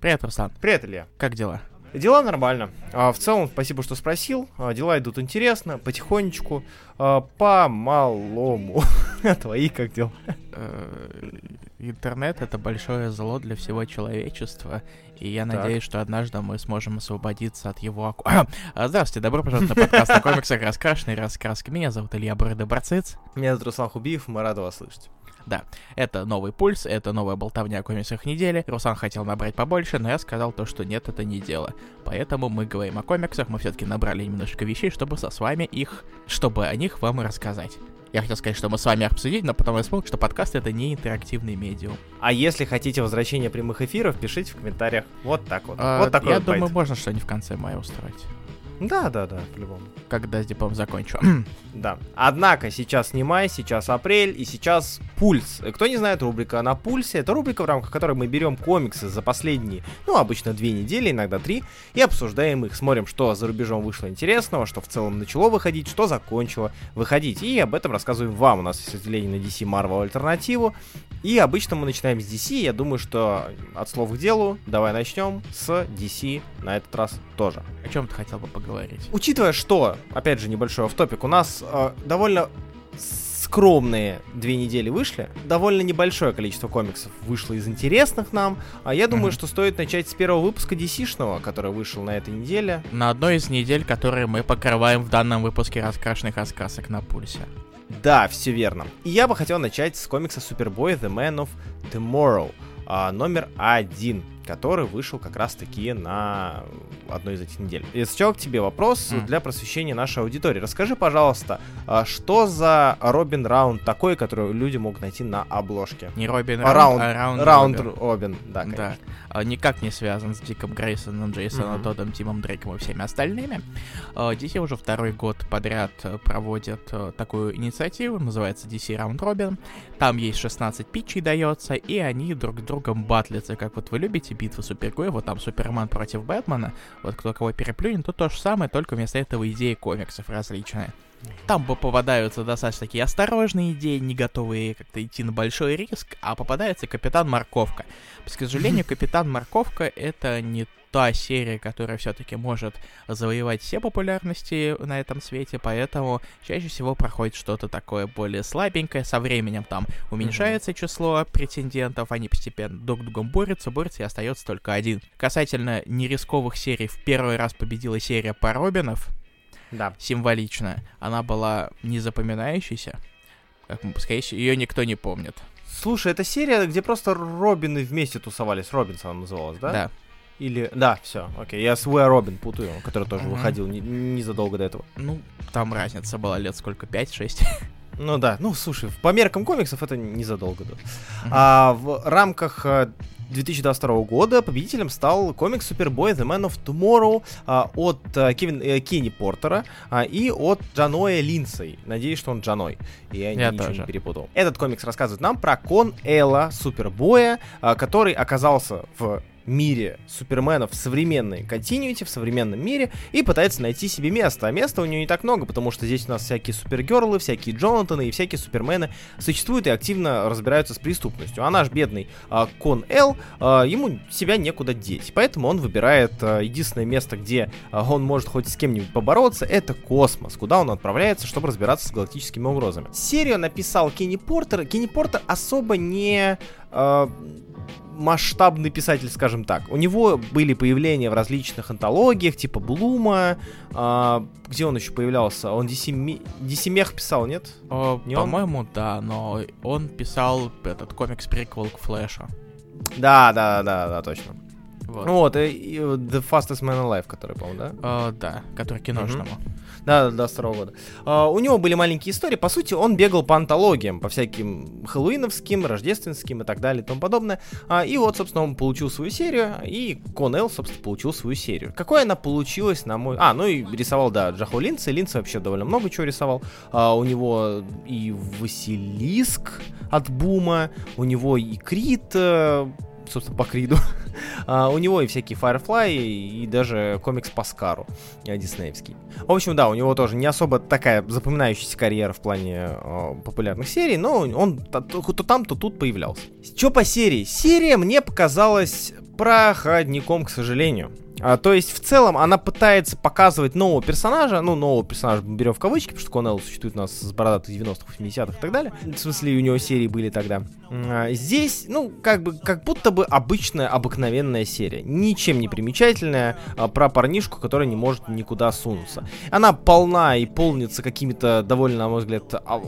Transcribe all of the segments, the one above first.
Привет, Руслан. Привет, Илья. Как дела? Дела нормально. А, в целом, спасибо, что спросил. А, дела идут интересно, потихонечку, а, по-малому. А твои как дела? Э, Интернет — это большое зло для всего человечества, и я Так. надеюсь, что однажды мы сможем освободиться от его... Здравствуйте, добро пожаловать на подкаст о комиксах «Раскрашенный раскраска». Меня зовут Илья Бородоборцец. Меня зовут Руслан Хубиев, мы рады вас слышать. Это новый пульс, это новая болтовня о комиксах недели. Руслан хотел набрать побольше, но я сказал то, что нет, это не дело. Поэтому мы говорим о комиксах, мы все-таки набрали немножко вещей, чтобы со с вами их... чтобы о них вам рассказать. Я хотел сказать, что мы с вами обсудить, но потом я вспомнил, что подкаст это не интерактивный медиум. А если хотите возвращения прямых эфиров, пишите в комментариях. Вот так вот. А, вот такой я вот думаю, байт. можно что-нибудь в конце мая устроить. Да, да, да, по-любому. Когда с диплом закончу. Да. Однако сейчас не май, сейчас апрель и сейчас пульс. Кто не знает, рубрика на пульсе. Это рубрика, в рамках которой мы берем комиксы за последние, ну, обычно две недели, иногда три, и обсуждаем их. Смотрим, что за рубежом вышло интересного, что в целом начало выходить, что закончило выходить. И об этом рассказываем вам. У нас есть разделение на DC Marvel альтернативу. И обычно мы начинаем с DC. Я думаю, что от слов к делу. Давай начнем с DC на этот раз тоже. О чем ты хотел бы поговорить? Учитывая, что, опять же, небольшой офтопик, у нас э, довольно скромные две недели вышли, довольно небольшое количество комиксов вышло из интересных нам, а я думаю, что стоит начать с первого выпуска DC-шного, который вышел на этой неделе. На одной из недель, которые мы покрываем в данном выпуске раскрашенных раскрасок на пульсе. Да, все верно. И я бы хотел начать с комикса Superboy The Man of Tomorrow, а, номер один, который вышел как раз-таки на одной из этих недель. И сначала к тебе вопрос М. для просвещения нашей аудитории. Расскажи, пожалуйста, а, что за Робин Раунд такой, который люди могут найти на обложке? Не Робин А, Раунд, Раунд, а Раунд Раунд Робин. Робин, да, конечно. Да, никак не связан с Диком Грейсоном, Джейсоном Мгм. Тоддом, Тимом Дрейком и всеми остальными. А, DC уже второй год подряд э, проводит э, такую инициативу, называется DC Round Robin. Там есть 16 питчей дается, и они друг с другом батлятся, как вот вы любите битвы супергероев, вот там Супермен против Бэтмена, вот кто кого переплюнет, то то же самое, только вместо этого идеи комиксов различные. Там бы попадаются достаточно такие осторожные идеи, не готовые как-то идти на большой риск, а попадается Капитан Морковка. К сожалению, Капитан Морковка это не та серия, которая все-таки может завоевать все популярности на этом свете, поэтому чаще всего проходит что-то такое более слабенькое, со временем там уменьшается число претендентов, они постепенно друг с другом борются, борются и остается только один. Касательно нерисковых серий, в первый раз победила серия по Робинов, Да. символичная. Она была не запоминающейся. Как мы, скорее всего, ее никто не помнит. Слушай, это серия, где просто Робины вместе тусовались. Робинсон называлась, да? Да. Или... Да, все, окей. Я с Уэ Робин путаю, который тоже Мгм. выходил не- незадолго до этого. Ну, там разница была лет сколько, 5-6. Ну да, ну слушай, по меркам комиксов это незадолго до. А в рамках э, 2022 года победителем стал комикс Superboy The Man of Tomorrow а, от э, Кевин, э, Кенни Портера а, и от Джаноя Линдсей. Надеюсь, что он Джаной. И я, Я ничего тоже. не перепутал. Этот комикс рассказывает нам про Кон Элла Супербоя, а, который оказался в мире Супермена в современной континуити, в современном мире, и пытается найти себе место. А места у него не так много, потому что здесь у нас всякие супергерлы, всякие Джонатаны и всякие супермены существуют и активно разбираются с преступностью. А наш бедный а, Кон Эл, а, ему себя некуда деть. Поэтому он выбирает а, единственное место, где а, он может хоть с кем-нибудь побороться, это космос, куда он отправляется, чтобы разбираться с галактическими угрозами. Серию написал Кенни Портер. Кенни Портер особо не... а, масштабный писатель, скажем так. У него были появления в различных антологиях, типа Блума, а, где он еще появлялся? Он DC, Ми- DC Мех писал, нет? О, Не он? По-моему, да, но он писал этот комикс приквел к Флэшу. Да, да, да, да, точно. Вот. Ну вот, и- и The Fastest Man Alive, который, по-моему, да? Э, да, который киношному. Да, да, с второго года. А, у него были маленькие истории. По сути, он бегал по антологиям, по всяким хэллоуиновским, рождественским и так далее и тому подобное. А, и вот, собственно, он получил свою серию, и Конел, собственно, получил свою серию. Какой она получилась, на мой... А, ну и рисовал, да, Джахо Линца. Линца вообще довольно много чего рисовал. А, у него и Василиск от Бума, у него и Крит, э, собственно, по Криду. А, у него и всякие Firefly, и даже комикс по Скару, э, диснеевский. В общем, да, у него тоже не особо такая запоминающаяся карьера в плане э, популярных серий, но он то, то там, то тут появлялся. Что по серии? Серия мне показалась проходником, к сожалению. А, то есть, в целом, она пытается показывать нового персонажа, ну, нового персонажа мы берем в кавычки, потому что Конелл существует у нас с бородатых 90-х, 80-х и так далее. В смысле, у него серии были тогда. А, здесь, ну, как бы, как будто бы обычная, обыкновенная серия. Ничем не примечательная а, про парнишку, который не может никуда сунуться. Она полна и полнится какими-то довольно, на мой взгляд, а,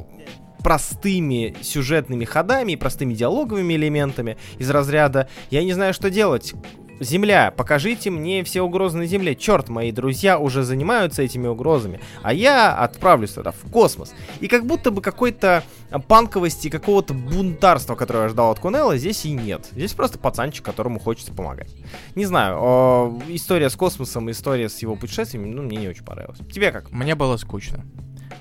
простыми сюжетными ходами и простыми диалоговыми элементами из разряда «Я не знаю, что делать, Земля, покажите мне все угрозы на Земле. Черт, мои друзья уже занимаются этими угрозами, а я отправлюсь туда, в космос. И как будто бы какой-то панковости, какого-то бунтарства, которое я ждал от Кунелла, здесь и нет. Здесь просто пацанчик, которому хочется помогать. Не знаю, о, история с космосом, история с его путешествиями, ну, мне не очень понравилась. Тебе как? Мне было скучно.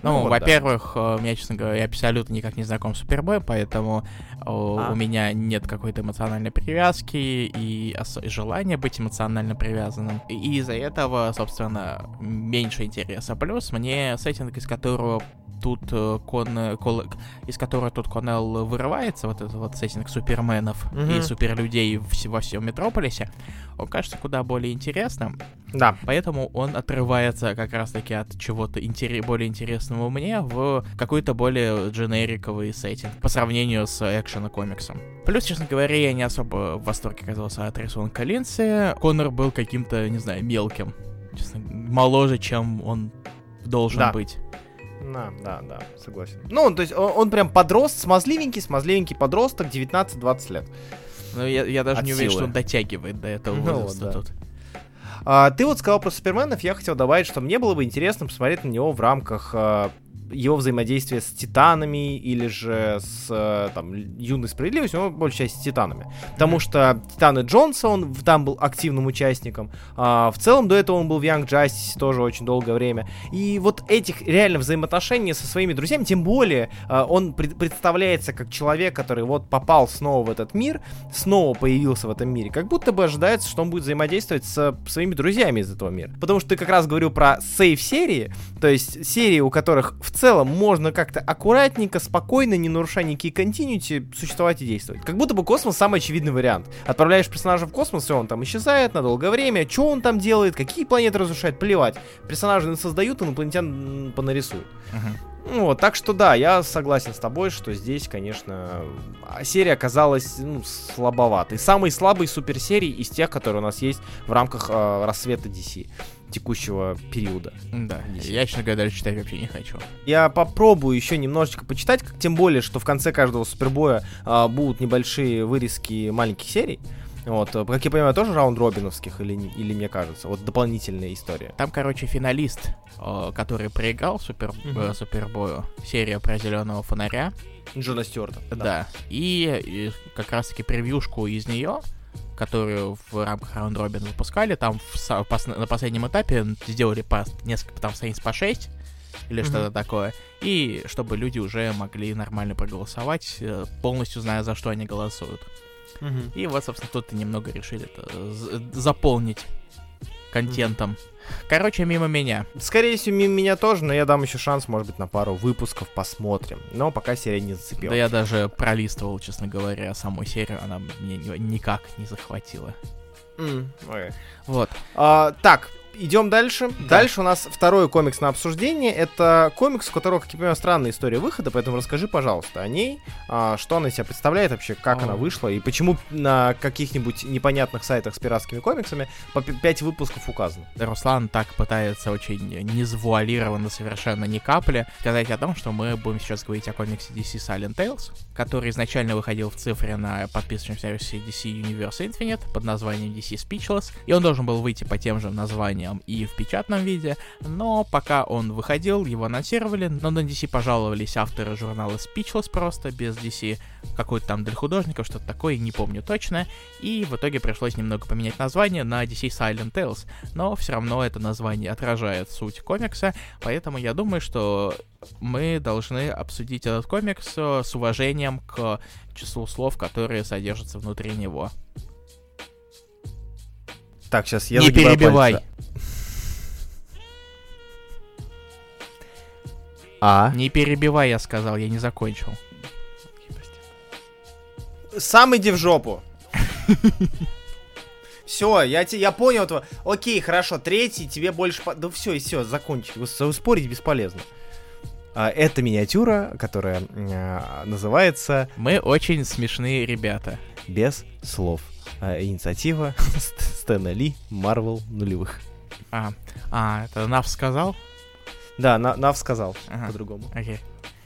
Ну, ну во-первых, да. я, честно говоря, абсолютно никак не знаком с Супербой, поэтому а. у меня нет какой-то эмоциональной привязки и желания быть эмоционально привязанным. И из-за этого, собственно, меньше интереса. Плюс мне сеттинг, из которого тут э, Кон, Кол, из которого тут Коннелл вырывается, вот этот вот сеттинг суперменов mm-hmm. и суперлюдей во всем Метрополисе, он кажется куда более интересным. Да. Поэтому он отрывается как раз-таки от чего-то интерес, более интересного мне в какой-то более дженериковый сеттинг по сравнению с экшен комиксом. Плюс, честно говоря, я не особо в восторге оказался от рисунка Линси. Коннор был каким-то, не знаю, мелким. Честно, моложе, чем он должен да. быть. Да, да, да, согласен. Ну, то есть он, он прям подрост, смазливенький, смазливенький подросток, 19-20 лет. Ну, я, я даже От не уверен, что он дотягивает до этого ну, возраста да. тут. А, ты вот сказал про Суперменов, я хотел добавить, что мне было бы интересно посмотреть на него в рамках а, его взаимодействие с Титанами или же с э, там, Юной Справедливостью, но большей части с Титанами. Потому что Титаны Джонса, он там был активным участником. А, в целом, до этого он был в Young Justice тоже очень долгое время. И вот этих реально взаимоотношений со своими друзьями, тем более а, он пред, представляется как человек, который вот попал снова в этот мир, снова появился в этом мире, как будто бы ожидается, что он будет взаимодействовать с своими друзьями из этого мира. Потому что ты как раз говорил про сейф-серии, то есть серии, у которых в целом можно как-то аккуратненько, спокойно, не нарушая никакие континьюти, существовать и действовать. Как будто бы космос самый очевидный вариант. Отправляешь персонажа в космос, и он там исчезает на долгое время. Что он там делает, какие планеты разрушает, плевать. Персонажи создают, инопланетян понарисуют. Uh-huh. Вот, так что да, я согласен с тобой, что здесь, конечно, серия оказалась ну, слабоватой. Самый слабый суперсерий из тех, которые у нас есть в рамках э, рассвета DC текущего периода. Да, я, честно говоря, даже читать вообще не хочу. Я попробую еще немножечко почитать, тем более, что в конце каждого супербоя а, будут небольшие вырезки маленьких серий. Вот, э, как я понимаю, тоже раунд Робиновских, или, или мне кажется, вот дополнительная история. Там, короче, финалист, э, который проиграл супер, mm-hmm. супербою, серия про зеленого фонаря. Джона Стюарта. Да. да. И, и как раз-таки превьюшку из нее которую в рамках раунд Робин выпускали, там в, в, на последнем этапе сделали по несколько там страниц по 6 или mm-hmm. что-то такое, и чтобы люди уже могли нормально проголосовать, э, полностью зная, за что они голосуют. Mm-hmm. И вот, собственно, тут немного решили это заполнить контентом. Mm-hmm. Короче, мимо меня. Скорее всего, мимо меня тоже, но я дам еще шанс, может быть, на пару выпусков посмотрим. Но пока серия не зацепила. Да я даже пролистывал, честно говоря, саму серию, она мне никак не захватила. Mm, okay. Вот. А, так, идем дальше. Да. Дальше у нас второй комикс на обсуждение. Это комикс, у которого, как я понимаю, странная история выхода, поэтому расскажи, пожалуйста, о ней. А, что она из себя представляет вообще, как О. она вышла, и почему на каких-нибудь непонятных сайтах с пиратскими комиксами по 5 выпусков указано. Руслан так пытается очень незавуалированно, совершенно ни капли, сказать о том, что мы будем сейчас говорить о комиксе DC Silent Tales, который изначально выходил в цифре на подписочном сервисе DC Universe Infinite под названием DC Speechless, и он должен был выйти по тем же названиям названием и в печатном виде, но пока он выходил, его анонсировали, но на DC пожаловались авторы журнала Speechless просто, без DC, какой-то там для художников, что-то такое, не помню точно, и в итоге пришлось немного поменять название на DC Silent Tales, но все равно это название отражает суть комикса, поэтому я думаю, что мы должны обсудить этот комикс с уважением к числу слов, которые содержатся внутри него. Так, сейчас я Не перебивай. Пальцы. А? Не перебивай, я сказал, я не закончил. Сам иди в жопу. Все, я, те, я понял этого. Окей, хорошо, третий, тебе больше... По... Да все, и все, закончили. Спорить бесполезно. А, это миниатюра, которая а, называется Мы очень смешные ребята. «Без слов». А, инициатива Ст- Стэна Ли, Марвел нулевых. А, а это Нав сказал? Да, На- Нав сказал Ага. по-другому. Окей.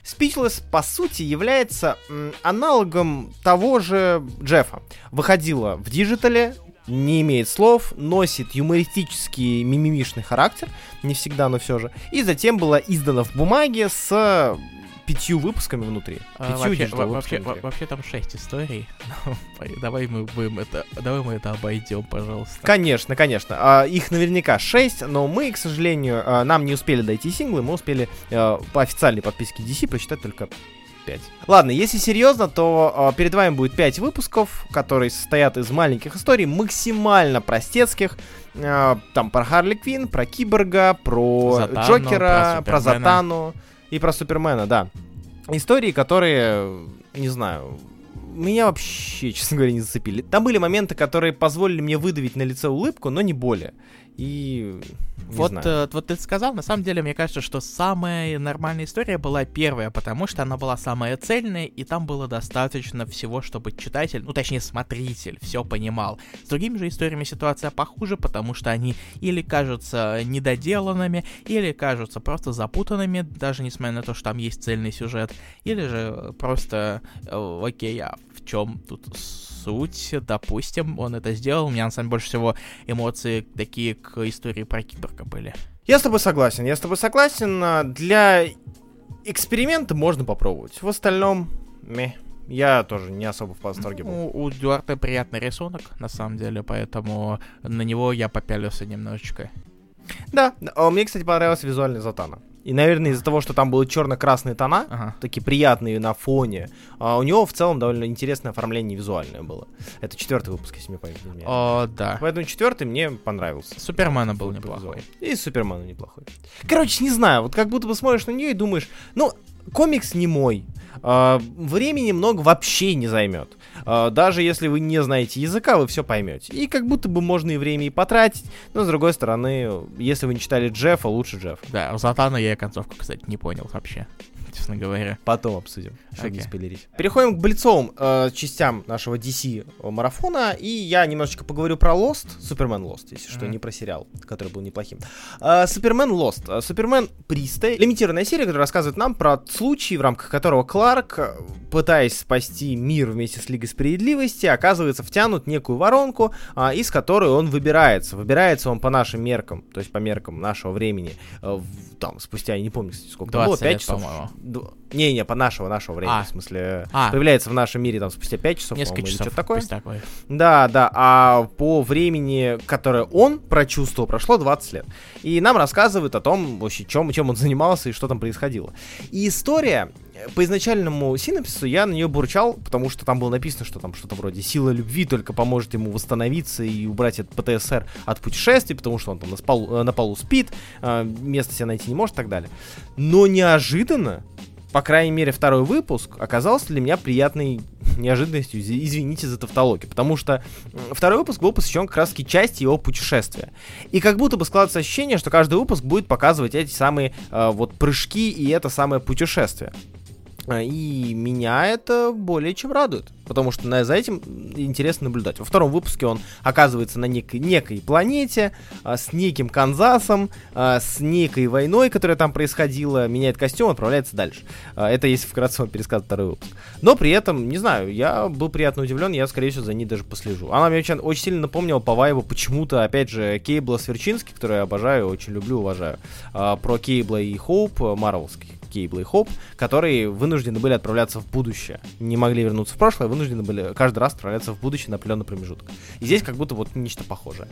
Speechless, по сути, является аналогом того же Джеффа. Выходила в digital е, не имеет слов, носит юмористический мимимишный характер, не всегда, но все же, и затем была издана в бумаге с пятью выпусками внутри. А, Пятью вообще, вообще, во- внутри. вообще там шесть историй. Ну, давай мы будем это, давай мы это обойдем, пожалуйста. Конечно, конечно. А, их наверняка 6, но мы, к сожалению, а, нам не успели дойти синглы, мы успели а, по официальной подписке DC прочитать только 5. Ладно, если серьезно, то а, перед вами будет 5 выпусков, которые состоят из маленьких историй, максимально простецких. А, там про Харли Квин, про Киборга, про Затану, Джокера, про про. Затану и про Супермена, да. Истории, которые, не знаю, меня вообще, честно говоря, не зацепили. Там были моменты, которые позволили мне выдавить на лице улыбку, но не более. И... не Вот, знаю. э, вот ты сказал, на самом деле, мне кажется, что самая нормальная история была первая, потому что она была самая цельная, и там было достаточно всего, чтобы читатель, ну точнее смотритель, все понимал. С другими же историями ситуация похуже, потому что они или кажутся недоделанными, или кажутся просто запутанными, даже несмотря на то, что там есть цельный сюжет, или же просто, э, окей, а в чем тут суть, допустим, он это сделал, у меня на самом деле больше всего эмоции такие к истории про киборга были. Я с тобой согласен, я с тобой согласен. а, Для эксперимента можно попробовать. В остальном, мeh. Я тоже не особо в восторге был. Ну, у Дюарте приятный рисунок, на самом деле, поэтому на него я попялился немножечко. Да, а мне, кстати, понравился визуальный Затана. И, наверное, из-за того, что там были черно-красные тона, Ага. такие приятные на фоне, а у него в целом довольно интересное оформление визуальное было. Это четвертый выпуск, если мне память не изменяет. О, да. Поэтому четвертый мне понравился. Супермена был неплохой. И Супермена неплохой. Короче, не знаю, вот как будто бы смотришь на нее и думаешь, ну, комикс не мой. А, времени много вообще не займет. А, даже если вы не знаете языка, вы все поймете. И как будто бы можно и время и потратить. Но с другой стороны, если вы не читали Джеффа, лучше Джефф. Да, у Затана я концовку, кстати, не понял вообще, честно говоря. Потом обсудим, чтобы не Окей. спойлерить. Переходим к блицовым э, частям нашего DC марафона. И я немножечко поговорю про Lost, Супермен Lost, если что, Мгм. не про сериал, который был неплохим. Э, Супермен Lost. Э, Супермен Приста. Лимитированная серия, которая рассказывает нам про случай, в рамках которого Кларк, э, пытаясь спасти мир вместе с Лигой Справедливости, оказывается втянут в некую воронку, а, из которой он выбирается. Выбирается он по нашим меркам, то есть по меркам нашего времени, э, в- там, спустя, я не помню, кстати, сколько там было, 20 5 лет, часов. по-моему. Не-не, по нашего, нашего времени, А. в смысле, А. появляется в нашем мире там спустя 5 часов, Несколько часов. что-то такое. такое. Да, да, а по времени, которое он прочувствовал, прошло 20 лет. И нам рассказывают о том, вообще, чем, чем он занимался и что там происходило. И история, по изначальному синопсису я на нее бурчал, потому что там было написано, что там что-то вроде сила любви только поможет ему восстановиться и убрать этот ПТСР от путешествий, потому что он там на, спалу- э, на полу спит, э, место себе найти не может и так далее. Но неожиданно, по крайней мере, второй выпуск оказался для меня приятной неожиданностью, извините за тавтологию, потому что второй выпуск был посвящен как раз-таки части его путешествия. И как будто бы складывается ощущение, что каждый выпуск будет показывать эти самые э, вот прыжки и это самое путешествие. А, И меня это более чем радует, потому что на, за этим интересно наблюдать. Во втором выпуске он оказывается на некой, некой планете а, с неким Канзасом, а, с некой войной, которая там происходила, меняет костюм, отправляется дальше. Это если вкратце вам пересказать второй выпуск. Но при этом, не знаю, я был приятно удивлен, я, скорее всего, за ней даже послежу. Она мне очень, очень сильно напомнила по вайбу почему-то, опять же, Кейбла Сверчинский, который я обожаю, очень люблю, уважаю. Про Кейбла и Хоуп, э, Марвелский. Кейбл и Хоп, которые вынуждены были отправляться в будущее. Не могли вернуться в прошлое, вынуждены были каждый раз отправляться в будущее на определенный промежуток. И здесь как будто вот нечто похожее.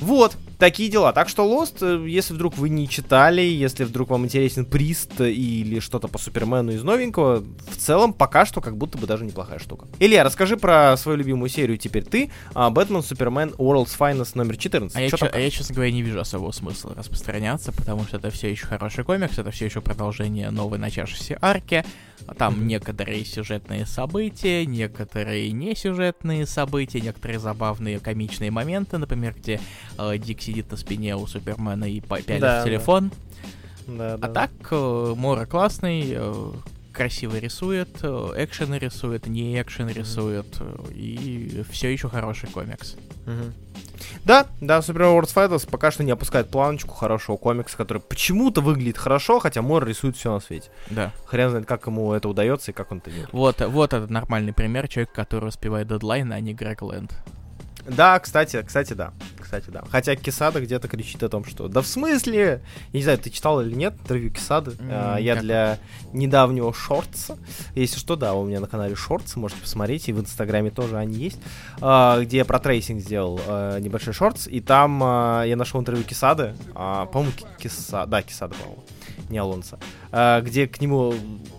Вот, такие дела. Так что Lost, э, если вдруг вы не читали, если вдруг вам интересен Прист или что-то по Супермену из новенького, в целом пока что как будто бы даже неплохая штука. Илья, расскажи про свою любимую серию теперь ты, а, Бэтмен Супермен World's Finest номер 14. А я, Чё чё- там? а я, честно говоря, не вижу особого смысла распространяться, потому что это все еще хороший комикс, это все еще продолжение новой начавшейся арки. Там Мгм. некоторые сюжетные события, некоторые несюжетные события, некоторые забавные комичные моменты, например, где э, Дик сидит на спине у Супермена и пялит Да, в да. телефон. Да, да. А так, э, Мора классный, э, красиво рисует, э, экшен рисует, не экшен рисует, э, и все еще хороший комикс. Мгм. Да, да, Superman World's Fighters пока что не опускает планочку хорошего комикса, который почему-то выглядит хорошо, хотя Мор рисует все на свете. Да. Хрен знает, как ему это удается и как он это делает. Вот, вот этот нормальный пример человека, который успевает дедлайн, а не Грег Лэнд. Да, кстати, кстати, да. Кстати, да. Хотя Кисада где-то кричит о том, что да в смысле? Я не знаю, ты читал или нет интервью Кисады. М, А, я как? для недавнего шортса. Если что, да, у меня на канале шортс, можете посмотреть, и в инстаграме тоже они есть. а, где я про трейсинг сделал а, небольшой шортс, и там а, я нашел интервью Кисады. а, по-моему, Киса... Да, Кисада, по-моему. Не Алонсо. А, где к нему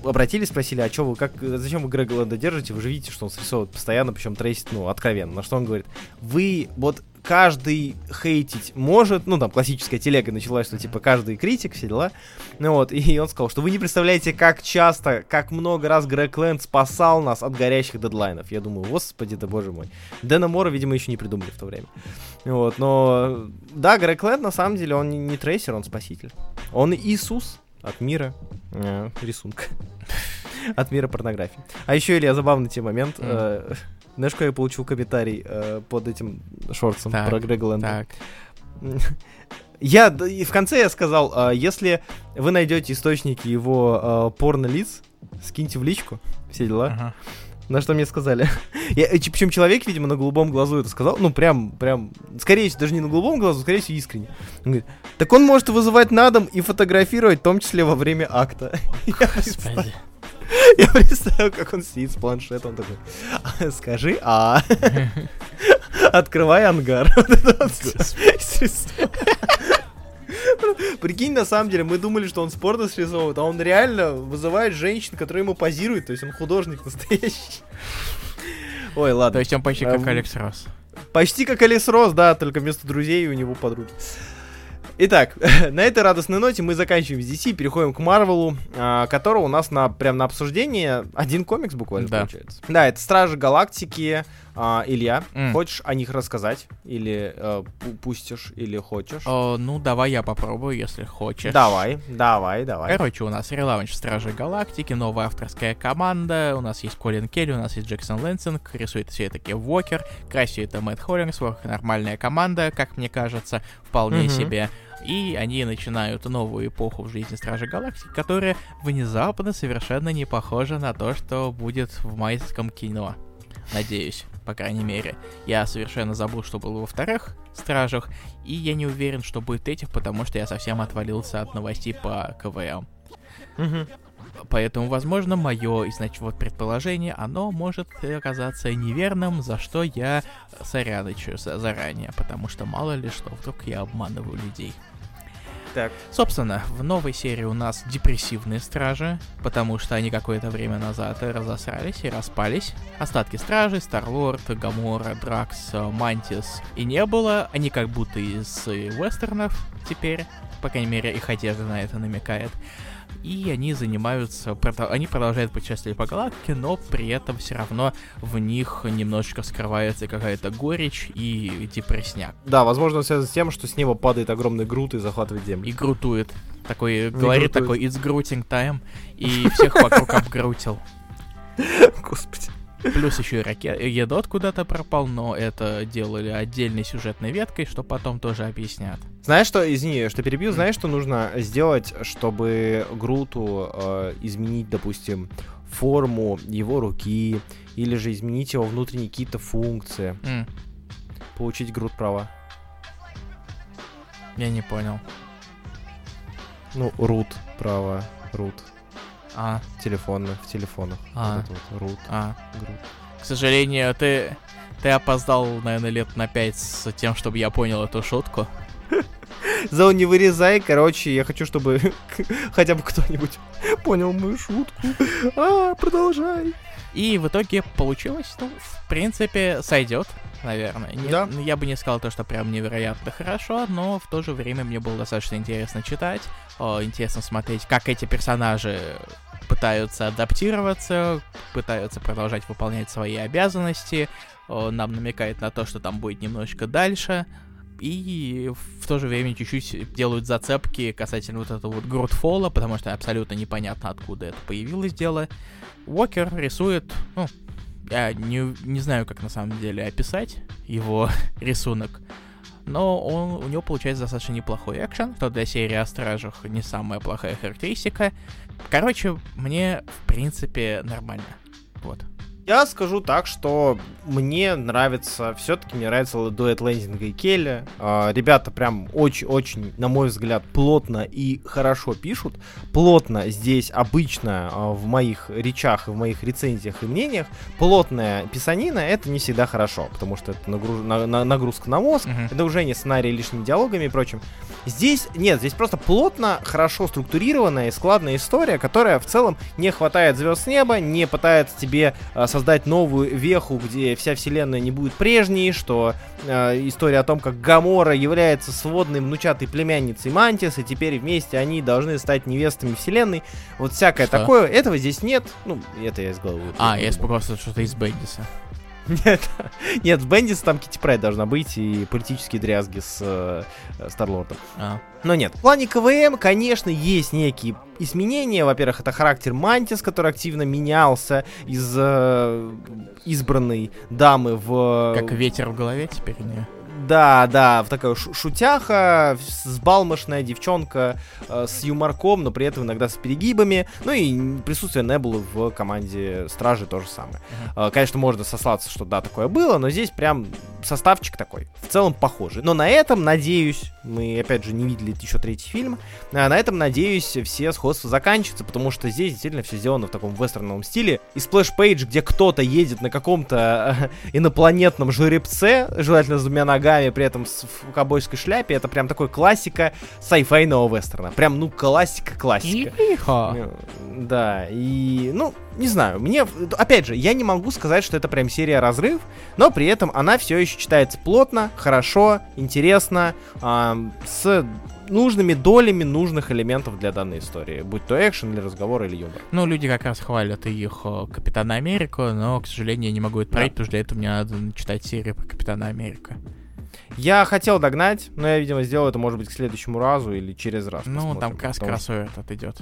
обратились, спросили, а что вы, как, зачем вы Грега Лэнда держите? Вы же видите, что он срисовывает постоянно, причем трейсит, ну, откровенно. На что он говорит, вы вот каждый хейтить может, ну там классическая телега началась, что типа каждый критик, все дела. Ну вот, и он сказал, что вы не представляете, как часто, как много раз Грег Лэнд спасал нас от горящих дедлайнов. Я думаю, господи, да боже мой. Дэна Мора, видимо, еще не придумали в то время. Вот, но да, Грег Лэнд на самом деле он не, трейсер, он спаситель. Он Иисус от мира э, рисунка. От мира порнографии. А еще, Илья, забавный тебе момент. Э, Знаешь, какой я получил комментарий э, под этим шортсом Так, про Грега Лэнда? Я в конце я сказал, а, если вы найдете источники его а, порно-лиц, скиньте в личку, все дела. Ага. На что мне сказали. Я, причем человек, видимо, на голубом глазу это сказал. Ну, прям, прям, скорее всего, даже не на голубом глазу, скорее всего, искренне. Он говорит, так он может вызывать на дом и фотографировать, в том числе во время акта. Господи. я представил, как он сидит с планшетом такой. «А, Скажи, а. Открывай ангар. Прикинь, на самом деле, мы думали, что он спорта срисовывает, а он реально вызывает женщин, которые ему позируют, то есть он художник настоящий. Ой, То ладно. есть он почти как Эм, Алекс Росс. Почти как Алис Рос, да, только вместо друзей у него подруги. Итак, на этой радостной ноте мы заканчиваем с DC, переходим к Марвелу, а, которого у нас на прям на обсуждение один комикс буквально Да. получается. Да, это Стражи Галактики. А, Илья, М. хочешь о них рассказать? Или э, пу- пустишь, или хочешь? О, ну, давай я попробую, если хочешь. Давай, давай, давай. Короче, у нас релаунч Стражи Галактики, новая авторская команда, у нас есть Колин Келли, у нас есть Джексон Лэнсинг, рисует все это Кев Уокер, красит это Мэтт Холлингсворт, нормальная команда, как мне кажется, вполне Мгм. себе. И они начинают новую эпоху в жизни Стражи Галактики, которая внезапно совершенно не похожа на то, что будет в майском кино. Надеюсь, по крайней мере. Я совершенно забыл, что было во вторых Стражах, и я не уверен, что будет этих, потому что я совсем отвалился от новостей по КВМ. Поэтому, возможно, мое значит, вот предположение, оно может оказаться неверным, за что я соряночаю за- заранее, потому что мало ли что, вдруг я обманываю людей. Так. Собственно, в новой серии у нас депрессивные стражи, потому что они какое-то время назад разосрались и распались. Остатки стражей, Старлорд, Гамора, Дракс, Мантис и не было. Они как будто из э, вестернов теперь, по крайней мере, их одежда на это намекает. И они занимаются, они продолжают путешествовать по галактике, но при этом все равно в них немножечко скрывается какая-то горечь и депресняк. Да, возможно, связано с тем, что с неба падает огромный груд и захватывает землю. И грутует. Такой, говорит грутует. такой, it's grooting time, и всех вокруг обгрутил. Господи. Плюс еще и ракет, Едот куда-то пропал, но это делали отдельной сюжетной веткой, что потом тоже объяснят. Знаешь что, извини, что перебью, знаешь, что нужно сделать, чтобы Груту э, изменить, допустим, форму его руки, или же изменить его внутренние какие-то функции, М, получить Грут права. я не понял. Ну, рут права, рут. А, Телефонных, в телефонах. А. Вот это вот, рут, а. грут. К сожалению, ты... Ты опоздал, наверное, лет на пять с тем, чтобы я понял эту шутку. Зоу, не вырезай, короче, я хочу, чтобы хотя бы кто-нибудь понял мою шутку. А, продолжай. И в итоге получилось, ну, в принципе, сойдет, наверное. Не, Да. Я бы не сказал то, что прям невероятно хорошо, но в то же время мне было достаточно интересно читать, о, интересно смотреть, как эти персонажи пытаются адаптироваться, пытаются продолжать выполнять свои обязанности, о, нам намекает на то, что там будет немножечко дальше, и в то же время чуть-чуть делают зацепки касательно вот этого вот Грудфола, потому что абсолютно непонятно, откуда это появилось дело. Уокер рисует, ну, я не, не знаю, как на самом деле описать его рисунок, но он, у него получается достаточно неплохой экшен, что для серии о Стражах не самая плохая характеристика. Короче, мне, в принципе, нормально. Вот. Я скажу так, что мне нравится, все-таки мне нравится дуэт Лендинга и Келли. А, ребята прям очень-очень, на мой взгляд, плотно и хорошо пишут. Плотно здесь обычно а, в моих речах в моих рецензиях и мнениях плотная писанина это не всегда хорошо, потому что это нагруж- на- на- нагрузка на мозг, Мгм. это уже не сценарий лишними диалогами и прочим. Здесь нет, здесь просто плотно, хорошо структурированная и складная история, которая в целом не хватает звезд с неба, не пытается тебе э, создать новую веху, где вся вселенная не будет прежней, что э, история о том, как Гамора является сводной внучатой племянницей Мантис, и теперь вместе они должны стать невестами вселенной. Вот всякое Что? такое, этого здесь нет. Ну, это я из головы. А, я испугался, что это из Бендиса. Нет, нет, в Бендис там Китти Прайд должна быть и политические дрязги с э, Старлордом. А. Но нет. В плане КВМ, конечно, есть некие изменения. Во-первых, это характер Мантис, который активно менялся из э, избранной дамы в... Как ветер в голове теперь у нее. Да, да, в такая шу- шутяха, сбалмошная девчонка э, с юморком, но при этом иногда с перегибами. Ну и присутствие Небулы в команде Стражи то же самое. Э, конечно, можно сослаться, что да, такое было, но здесь прям составчик такой, в целом похожий. Но на этом, надеюсь, мы опять же не видели еще третий фильм, а на этом, надеюсь, все сходства заканчиваются, потому что здесь действительно все сделано в таком вестерновом стиле. И splash page, где кто-то едет на каком-то э, инопланетном жеребце, желательно с двумя ногами, при этом с в ковбойской шляпе, это прям такой классика сайфайного вестерна. Прям, ну, классика-классика. Э, Да, и, ну, не знаю, мне, опять же, я не могу сказать, что это прям серия разрыв, но при этом она все еще читается плотно, хорошо, интересно, ам, с нужными долями нужных элементов для данной истории, будь то экшен или разговор или юмор. Ну, люди как раз хвалят их э, Капитана Америку, но, к сожалению, я не могу это Да. пройти, потому что для этого мне надо читать серию про Капитана Америка. Я хотел догнать, но я, видимо, сделаю это, может быть, к следующему разу или через раз. Ну, посмотрим, там что- кроссовер этот идет.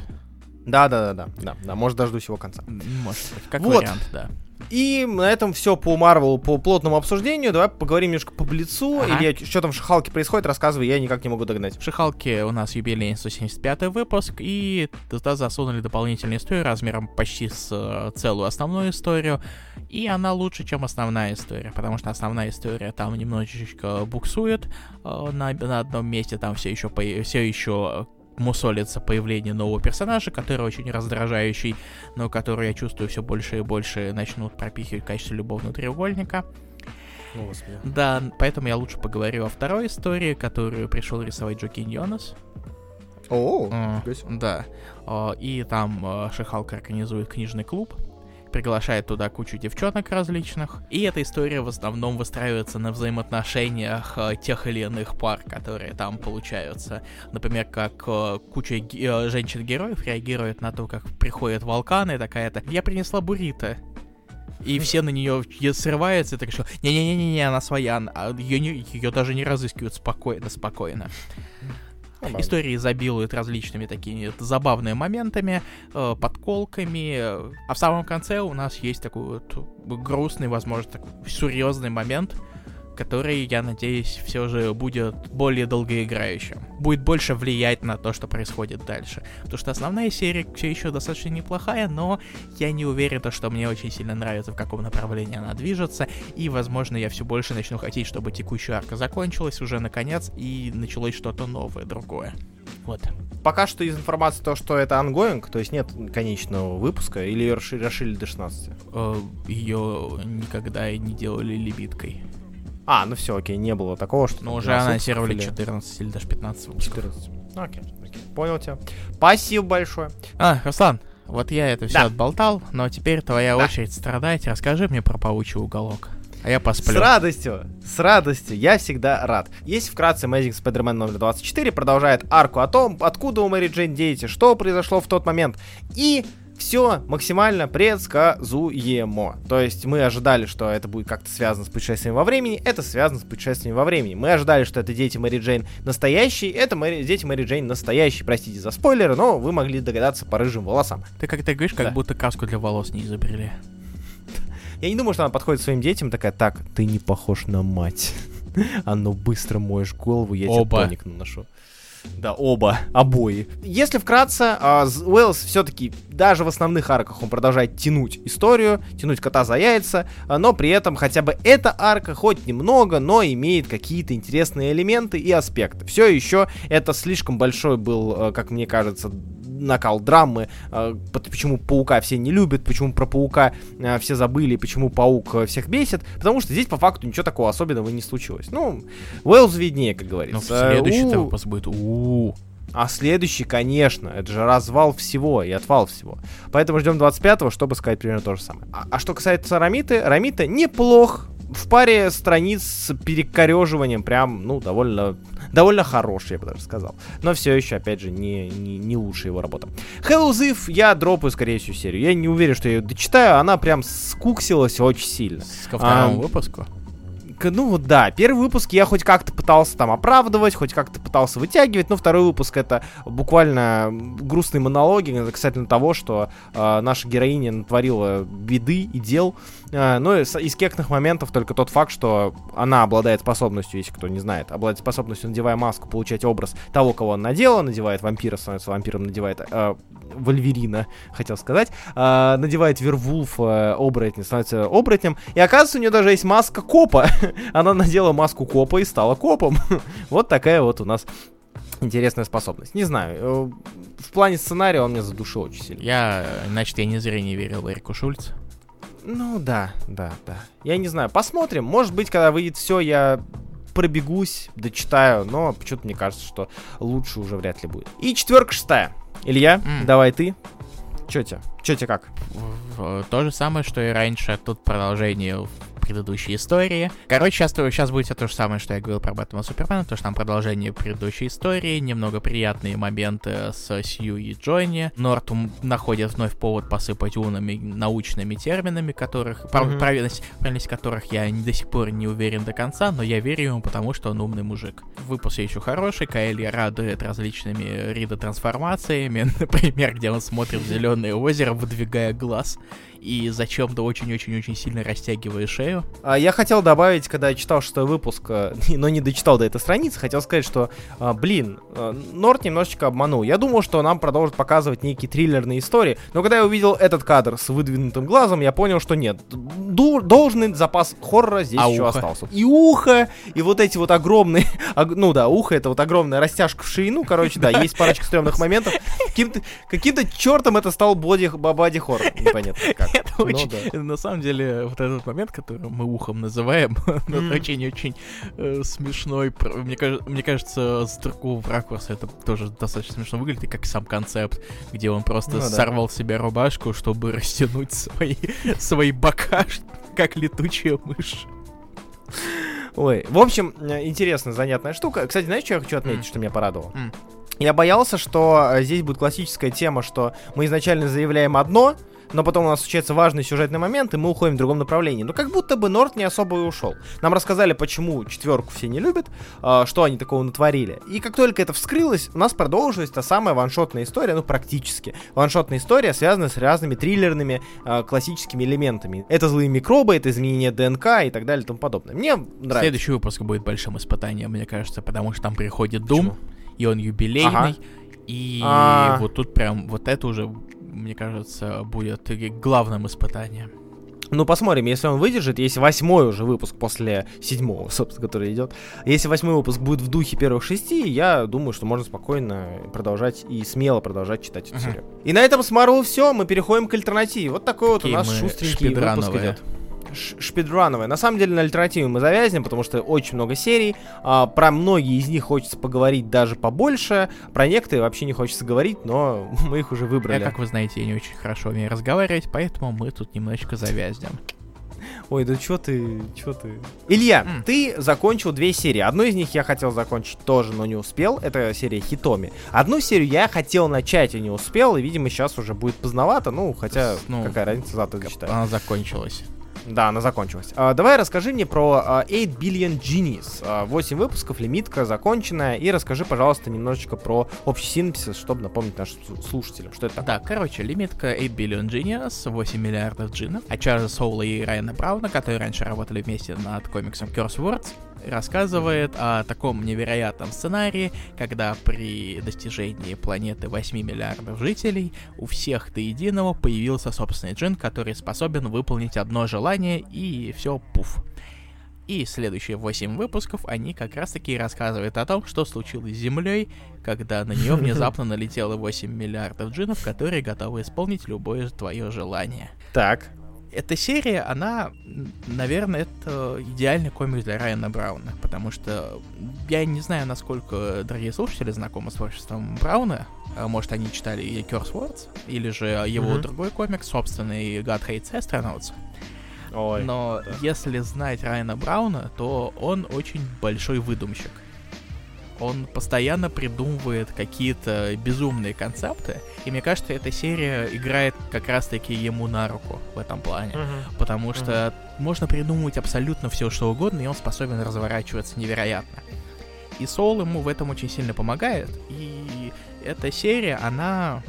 Да, да, да, да, да, да, может, дождусь его конца. Может быть, как Вот. вариант, да. И на этом все по Марвелу, по плотному обсуждению. Давай поговорим немножко по Блицу. Ага. Или что там в Шахалке происходит, рассказывай, я никак не могу догнать. В Шихалке у нас юбилейный 175 выпуск, и туда засунули дополнительную историю размером почти с э, целую основную историю, и она лучше, чем основная история, потому что основная история там немножечко буксует э, на, на одном месте, там все еще, все еще мусолится появление нового персонажа, который очень раздражающий, но который, я чувствую, все больше и больше начнут пропихивать в качестве любовного треугольника. Да, поэтому я лучше поговорю о второй истории, которую пришел рисовать Джокин Йонас. О, себе. Да. А, И там а, Шихалка организует книжный клуб, приглашает туда кучу девчонок различных. И эта история в основном выстраивается на взаимоотношениях а, тех или иных пар, которые там получаются. Например, как а, куча а, женщин-героев реагирует на то, как приходят волканы, такая-то «Я принесла буррито». И все на нее срываются, и так что не-не-не-не, она своя, ее, не, ее даже не разыскивают спокойно, спокойно. Забавно. Истории изобилуют различными такими забавными моментами, э, подколками, а в самом конце у нас есть такой вот грустный, возможно, такой серьезный момент, который, я надеюсь, все же будет более долгоиграющим. Будет больше влиять на то, что происходит дальше. Потому что основная серия все еще достаточно неплохая, но я не уверен, то, что мне очень сильно нравится, в каком направлении она движется, и, возможно, я все больше начну хотеть, чтобы текущая арка закончилась уже наконец, и началось что-то новое, другое. Вот. Пока что из информации то, что это ongoing, то есть нет конечного выпуска, или ее расширили, расширили до 16? Э, Ее никогда и не делали лимиткой. А, ну все, окей, не было такого, что... Но уже 12 анонсировали или 14 или даже 15 выпусков. 14. Ну, Окей, окей, понял тебя. Спасибо большое. А, Руслан, вот я это все Да. отболтал, но теперь твоя Да. очередь страдать. Расскажи мне про паучий уголок. А я С посплю. радостью, с радостью, я всегда рад. Есть вкратце Amazing Spider-Man номер 24, продолжает арку о том, откуда у Мэри Джейн дети, что произошло в тот момент. И все максимально предсказуемо. То есть мы ожидали, что это будет как-то связано с путешествием во времени, это связано с путешествием во времени. Мы ожидали, что это дети Мэри Джейн настоящие, это Мэри- дети Мэри Джейн настоящие. Простите за спойлеры, но вы могли догадаться по рыжим волосам. Ты как-то говоришь, как Да. будто краску для волос не изобрели. Я не думаю, что она подходит своим детям такая, так, ты не похож на мать. А ну быстро моешь голову, я тебе тоник наношу. Да, оба, обои. Если вкратце, а, Уэллс все-таки даже в основных арках он продолжает тянуть историю, тянуть кота за яйца, а, но при этом хотя бы эта арка хоть немного, но имеет какие-то интересные элементы и аспекты. Все еще это слишком большой был, э, как мне кажется, накал драмы, э, почему паука все не любят, почему про паука э, все забыли, почему паук э, всех бесит, потому что здесь по факту ничего такого особенного не случилось. Ну, Уэллс виднее, как Ну, говорится. следующий У, выпуск будет у А следующий, конечно, это же развал всего и отвал всего. Поэтому ждем 25-го, чтобы сказать примерно то же самое. А, а что касается Рамиты, Рамита неплох. В паре страниц с перекореживанием прям, ну, довольно, довольно хороший, я бы даже сказал. Но все еще, опять же, не, не, не лучшая его работа. Hello Ziv я дропаю, скорее всего, серию. Я не уверен, что я ее дочитаю, она прям скуксилась очень сильно. ко второму А, выпуску. Ну вот да, первый выпуск я хоть как-то пытался там оправдывать, хоть как-то пытался вытягивать, но второй выпуск это буквально грустные монологи касательно того, что э, наша героиня натворила беды и дел. Э, ну и с- из кекных моментов только тот факт, что она обладает способностью, если кто не знает, обладает способностью, надевая маску, получать образ того, кого она надела, надевает вампира, становится вампиром, надевает э, Вольверина, хотел сказать, э, надевает Вервулф э, оборотня, становится оборотнем, и оказывается, у нее даже есть маска копа. Она надела маску копа и стала копом. вот такая вот у нас интересная способность. Не знаю, э, в плане сценария он меня задушил очень сильно. Я, значит, я не зря не верил Эрику Шульц. Ну да, да, да. Я не знаю, посмотрим. Может быть, когда выйдет все, я пробегусь, дочитаю, но почему-то мне кажется, что лучше уже вряд ли будет. И четверка шестая. Илья, М. давай ты. Чё тебе? Чё тебе как? То же самое, что и раньше. Тут продолжение предыдущей истории. Короче, сейчас, сейчас будет всё то же самое, что я говорил про Бэтмена Супермена, потому что там продолжение предыдущей истории, немного приятные моменты с Сью и Джонни. Нортум находит вновь повод посыпать унами научными терминами, которых, Мгм. правильность, правильность которых я до сих пор не уверен до конца, но я верю ему, потому что он умный мужик. Выпуск еще хороший, Каэль радует различными рида-трансформациями, например, где он смотрит в зеленое озеро, выдвигая глаз, и зачем-то очень-очень-очень сильно растягивая шею. А, Я хотел добавить, когда я читал шестой выпуск, э, но не дочитал до этой страницы, хотел сказать, что, а, блин, э, Норт немножечко обманул. Я думал, что нам продолжат показывать некие триллерные истории, но когда я увидел этот кадр с выдвинутым глазом, я понял, что нет. Должный запас хоррора здесь А еще ухо? остался. И ухо, и вот эти вот огромные, ог- ну да, ухо это вот огромная растяжка в ширину, короче, да, есть парочка стрёмных моментов. Каким-то каким-то чертом это стал боди, бади хоррор, непонятно как. Это Ну очень, на самом деле, вот этот момент, который мы ухом называем, очень-очень э, смешной. Мне, кажется, с другого ракурса это тоже достаточно смешно выглядит, и как сам концепт, где он просто Ну сорвал себе рубашку, чтобы растянуть свои, свои бока, как летучая мышь. Ой, в общем, э, интересная, занятная штука. Кстати, знаешь, что я хочу отметить, что меня порадовало? Я боялся, что э, здесь будет классическая тема, что мы изначально заявляем одно, но потом у нас случается важный сюжетный момент, и мы уходим в другом направлении. Но как будто бы Норт не особо и ушел. Нам рассказали, почему четверку все не любят, э, что они такого натворили. И как только это вскрылось, у нас продолжилась та самая ваншотная история, ну практически. Ваншотная история, связанная с разными триллерными э, классическими элементами. Это злые микробы, это изменение ДНК и так далее и тому подобное. Мне нравится. Следующий выпуск будет большим испытанием, мне кажется, потому что там приходит? Дум, и он юбилейный, Ага. и А. вот тут прям, вот это уже, мне кажется, будет главным испытанием. Ну, посмотрим, если он выдержит, если восьмой уже выпуск после седьмого, собственно, который идет. Если восьмой выпуск будет в духе первых шести, я думаю, что можно спокойно продолжать и смело продолжать читать эту серию. И на этом с Марвел все, мы переходим к альтернативе. Вот такой вот у нас шустренький выпуск идет. Ш- Шпидрановые. На самом деле на альтернативе мы завязнем, потому что очень много серий. а, про многие из них хочется поговорить даже побольше. Про некоторые вообще не хочется говорить, но мы их уже Я, выбрали. как вы знаете, я не очень хорошо умею разговаривать, поэтому мы тут немножечко завязнем. Ой, да чё ты, чё ты? Илья, М. ты закончил две серии. Одну из них я хотел закончить тоже, но не успел. Это серия Хитоми. Одну серию я хотел начать и не успел, и, видимо, сейчас уже будет поздновато. Ну, хотя, Ну, какая разница, завтра дочитаю. Она закончилась. Да, она закончилась. А, давай расскажи мне про а, 8 Billion Genies. А, 8 выпусков, лимитка законченная. И расскажи, пожалуйста, немножечко про общий синопсис, чтобы напомнить нашим слу- слушателям, что это такое. Да, короче, лимитка 8 Billion Genius, 8 миллиардов джинов. От Чарльза Соула и Райана Брауна, которые раньше работали вместе над комиксом Curse Words, рассказывает о таком невероятном сценарии, когда при достижении планеты 8 миллиардов жителей у всех до единого появился собственный джин, который способен выполнить одно желание и все пуф. И следующие 8 выпусков, они как раз таки рассказывают о том, что случилось с Землей, когда на нее внезапно налетело 8 миллиардов джинов, которые готовы исполнить любое твое желание. Так. Эта серия, она, наверное, это идеальный комикс для Райана Брауна, потому что я не знаю, насколько дорогие слушатели знакомы с творчеством Брауна, А может, они читали и Curse Words, или же его Мгм. другой комикс, собственный God Hates Astronauts. Ой. Но да. если знать Райана Брауна, то он очень большой выдумщик. Он постоянно придумывает какие-то безумные концепты, и мне кажется, эта серия играет как раз-таки ему на руку в этом плане. Мгм. Потому что можно придумывать абсолютно все, что угодно, и он способен разворачиваться невероятно. И Соул ему в этом очень сильно помогает. И эта серия, она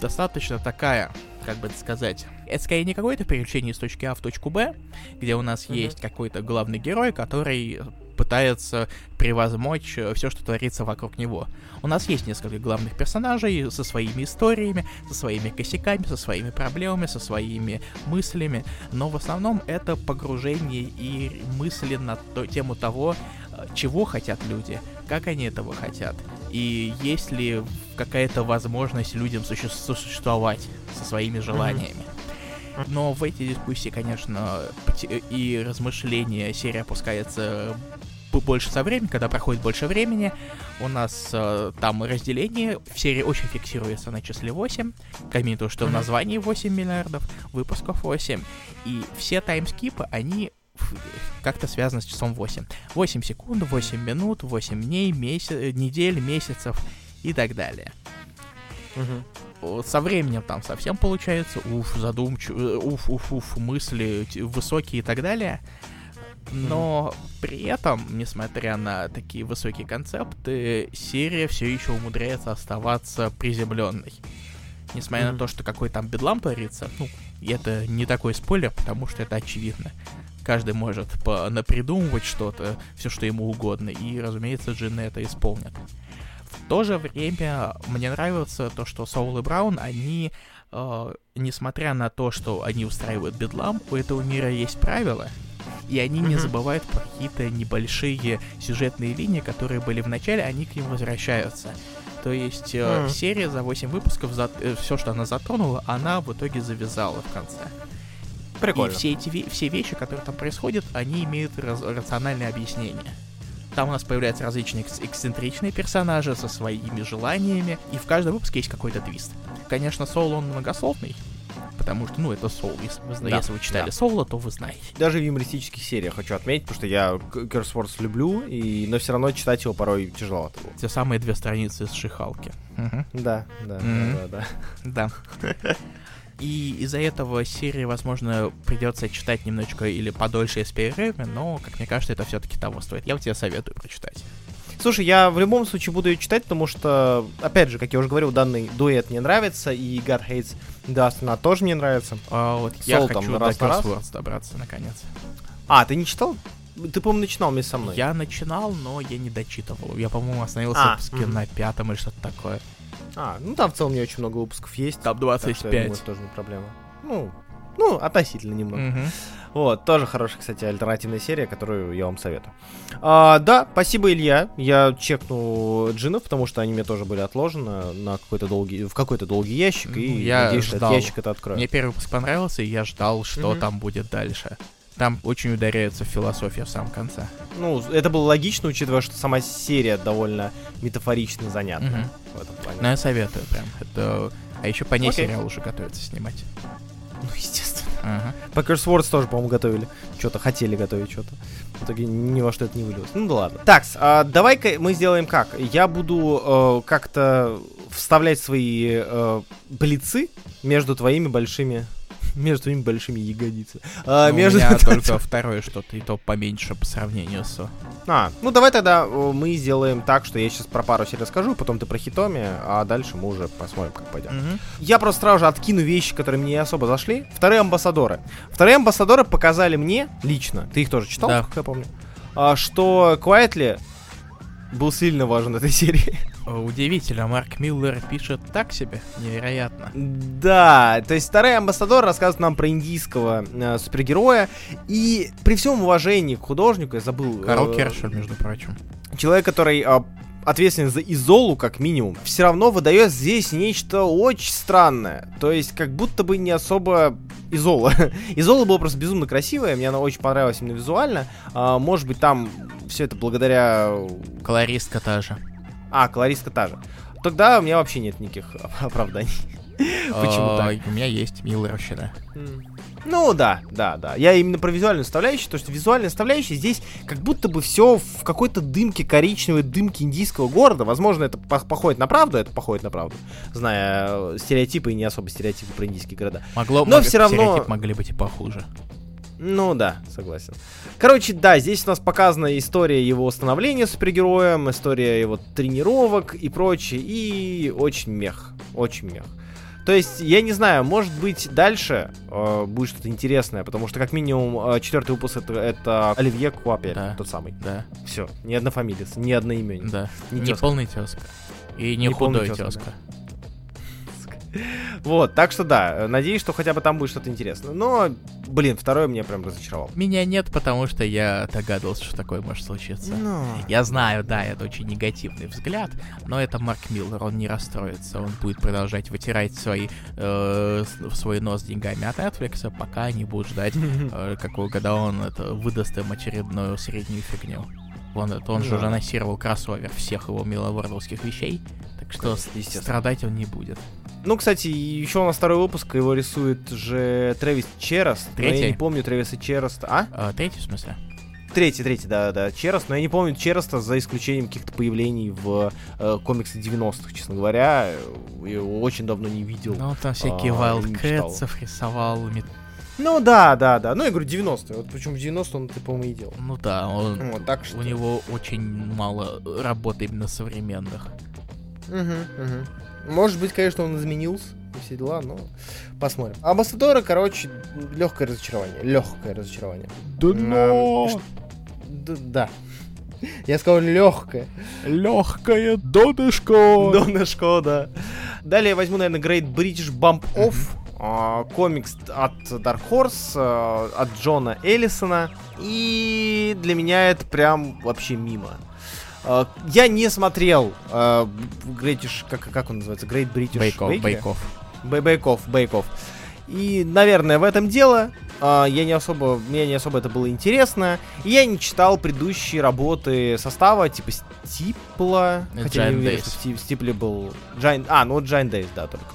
достаточно такая, как бы это сказать. Это скорее не какое-то переключение из точки А в точку Б, где у нас Мгм. есть какой-то главный герой, который пытается превозмочь все, что творится вокруг него. У нас есть несколько главных персонажей со своими историями, со своими косяками, со своими проблемами, со своими мыслями, но в основном это погружение и мысли на то- тему того, э, чего хотят люди, как они этого хотят, и есть ли какая-то возможность людям суще- существовать со своими желаниями. Но в эти дискуссии, конечно, и размышления серия опускается б- больше со временем, когда проходит больше времени. У нас э, там разделение в серии очень фиксируется на числе 8. Кроме того, что в названии 8 миллиардов, выпусков 8. И все таймскипы, они как-то связаны с числом 8. 8 секунд, 8 минут, 8 дней, меся- недель, месяцев и так далее. О, Со временем там совсем получается, уф, задумчиво, уф, уф, уф, мысли высокие и так далее. Но при этом, несмотря на такие высокие концепты, серия все еще умудряется оставаться приземленной. Несмотря Мгм. на то, что какой там бедлам творится, ну, это не такой спойлер, потому что это очевидно. Каждый может напридумывать что-то, все, что ему угодно, и, разумеется, джинны это исполнят. В то же время мне нравится то, что Соул и Браун, они, э, несмотря на то, что они устраивают бедлам, у этого мира есть правила, и они не забывают про какие-то небольшие сюжетные линии, которые были в начале, они к ним возвращаются. То есть э, Мгм. серия за 8 выпусков, все, что она затронула, она в итоге завязала в конце. Прикольно. И все эти все вещи, которые там происходят, они имеют раз- рациональное объяснение. Там у нас появляются различные экс- эксцентричные персонажи со своими желаниями, и в каждом выпуске есть какой-то твист. Конечно, Соул он многословный, потому что, ну, это Соул. Если вы, Да, если вы читали да. Соула, то вы знаете. Даже в юмористических сериях хочу отметить, потому что я К- Curse Wars люблю, и, но все равно читать его порой было. Те самые две страницы из Шихалки. Мгм. Да, да, Мгм. да, да, да. Да. И из-за этого серии, возможно, придется читать немножечко или подольше с перерывами, но, как мне кажется, это все-таки того стоит. Я вот тебе советую прочитать. Слушай, я в любом случае буду ее читать, потому что, опять же, как я уже говорил, данный дуэт мне нравится, и God Hates Dust она тоже мне нравится. А вот я там хочу до раз на раз? Добраться, наконец. А, ты не читал? Ты, по-моему, начинал вместе со мной. Я начинал, но я не дочитывал. Я, по-моему, остановился А, в выпуске мгм. на пятом или что-то такое. А, ну там в целом не очень много выпусков есть. Там так что, я думаю, 25. это тоже не проблема. Ну, Ну, относительно немного. Мгм. Вот, тоже хорошая, кстати, альтернативная серия, которую я вам советую. А, да, спасибо, Илья. Я чекну джинов, потому что они мне тоже были отложены на какой-то долгий, в какой-то долгий ящик, Ну, и я надеюсь, что ждал. этот ящик это откроет. Мне первый выпуск понравился, и я ждал, что Мгм. там будет дальше. Там очень ударяется в философию в самом конце. Ну, это было логично, учитывая, что сама серия довольно метафорично и занятная Мгм. в этом плане. Но я советую прям. Это... А еще по ней Окей. сериал уже готовится снимать. Ну, естественно. Ага. По Words тоже, по-моему, готовили. Что-то хотели готовить, что-то. В итоге ни во что это не вылилось. Ну да ладно. Так, давай-ка мы сделаем как. Я буду э, как-то вставлять свои э, блицы между твоими большими... Между твоими большими ягодицами. А, Ну, между... У меня только второе что-то, и то поменьше по сравнению с... А, ну давай тогда мы сделаем так, что я сейчас про пару серий расскажу, потом ты про Хитоми, а дальше мы уже посмотрим, как пойдет. Мгм. Я просто сразу же откину вещи, которые мне не особо зашли. Вторые амбассадоры. Вторые амбассадоры показали мне лично, ты их тоже читал, Да. как я помню, а, что Куайтли был сильно важен в этой серии. Удивительно, Марк Миллер пишет так себе. Невероятно. Да, то есть вторые амбассадоры рассказывают нам про индийского э, супергероя. И при всем уважении к художнику, я забыл... Карл э, Кершель, между прочим. человек, который а, ответственен за Изолу, как минимум, все равно выдает здесь нечто очень странное. То есть, как будто бы не особо Изола. Изола была просто безумно красивая, мне она очень понравилась именно визуально. А, может быть, там все это благодаря... Колористка та же. А, колористка та же. Тогда у меня вообще нет никаких оправданий. Почему А, так? У меня есть Миллеровщина. Ну да, да, да. Я именно про визуальную составляющую, потому что визуальная составляющая здесь как будто бы все в какой-то дымке, коричневой дымке индийского города. Возможно, это по- походит на правду, это походит на правду, зная э, стереотипы и не особо стереотипы про индийские города. Могло, Но мог- всё равно- могли быть и похуже. Ну да, согласен. Короче, да, здесь у нас показана история его становления супергероем, история его тренировок и прочее, и очень мех, очень мех. То есть, я не знаю, может быть, дальше э, будет что-то интересное, потому что, как минимум, э, четвертый выпуск это, это Оливье Куапель, Да. тот самый. Да, Все, ни одна фамилия, ни одна имя. да. Не Не, полный тезка. И не, Не худой тёзка, тезка. Вот, так что да, надеюсь, что хотя бы там будет что-то интересное. Но, блин, второе меня прям разочаровал. Меня нет, потому что я догадывался, что такое может случиться. Ну, Я знаю, да, это очень негативный взгляд, но это Марк Миллер, он не расстроится, он будет продолжать вытирать свои, э, свой нос деньгами от Netflix, пока они будут ждать, э, какого, когда он это, выдаст им очередную среднюю фигню. Он, это, он же Да. уже анонсировал кроссовер всех его миловордовских вещей, так что страдать он не будет. Ну, кстати, еще у нас второй выпуск, его рисует же Трэвис Черост. но Я Третий? не помню Трэвиса Чероста. А? А, третий в смысле? Третий, третий, да, да, Черост. Но я не помню Чероста за исключением каких-то появлений в э, комиксах 90-х, честно говоря. Я его очень давно не видел. Ну, там всякие А. Wildcats рисовал, Ну да, да, да. Ну, я говорю 90-е. Вот почему в 90-е он, ты, по-моему, и делал. ну да, он, Вот, так что... у него очень мало работы именно современных. Мгм, мгм. Может быть, конечно, он изменился и все дела, но посмотрим. Амбассадоры, короче, легкое разочарование. Легкое разочарование. Да ну! Д- да. Я сказал легкое. Легкая донышко. Донышко, да. Далее я возьму, наверное, Great British Bump Off. а, комикс от Dark Horse, а, от Джона Эллисона. И для меня это прям вообще мимо. А, Я не смотрел а, British, как, как он называется? Great British Бейков, Bakery? Бейков. Бей- Бейков. И, наверное, в этом дело. А, я не особо, мне не особо это было интересно. И я не читал предыдущие работы состава, типа Стипла. Giant Хотя я не уверен, что в Стип- Стипле был... Giant... А, ну вот Giant Days, да, только.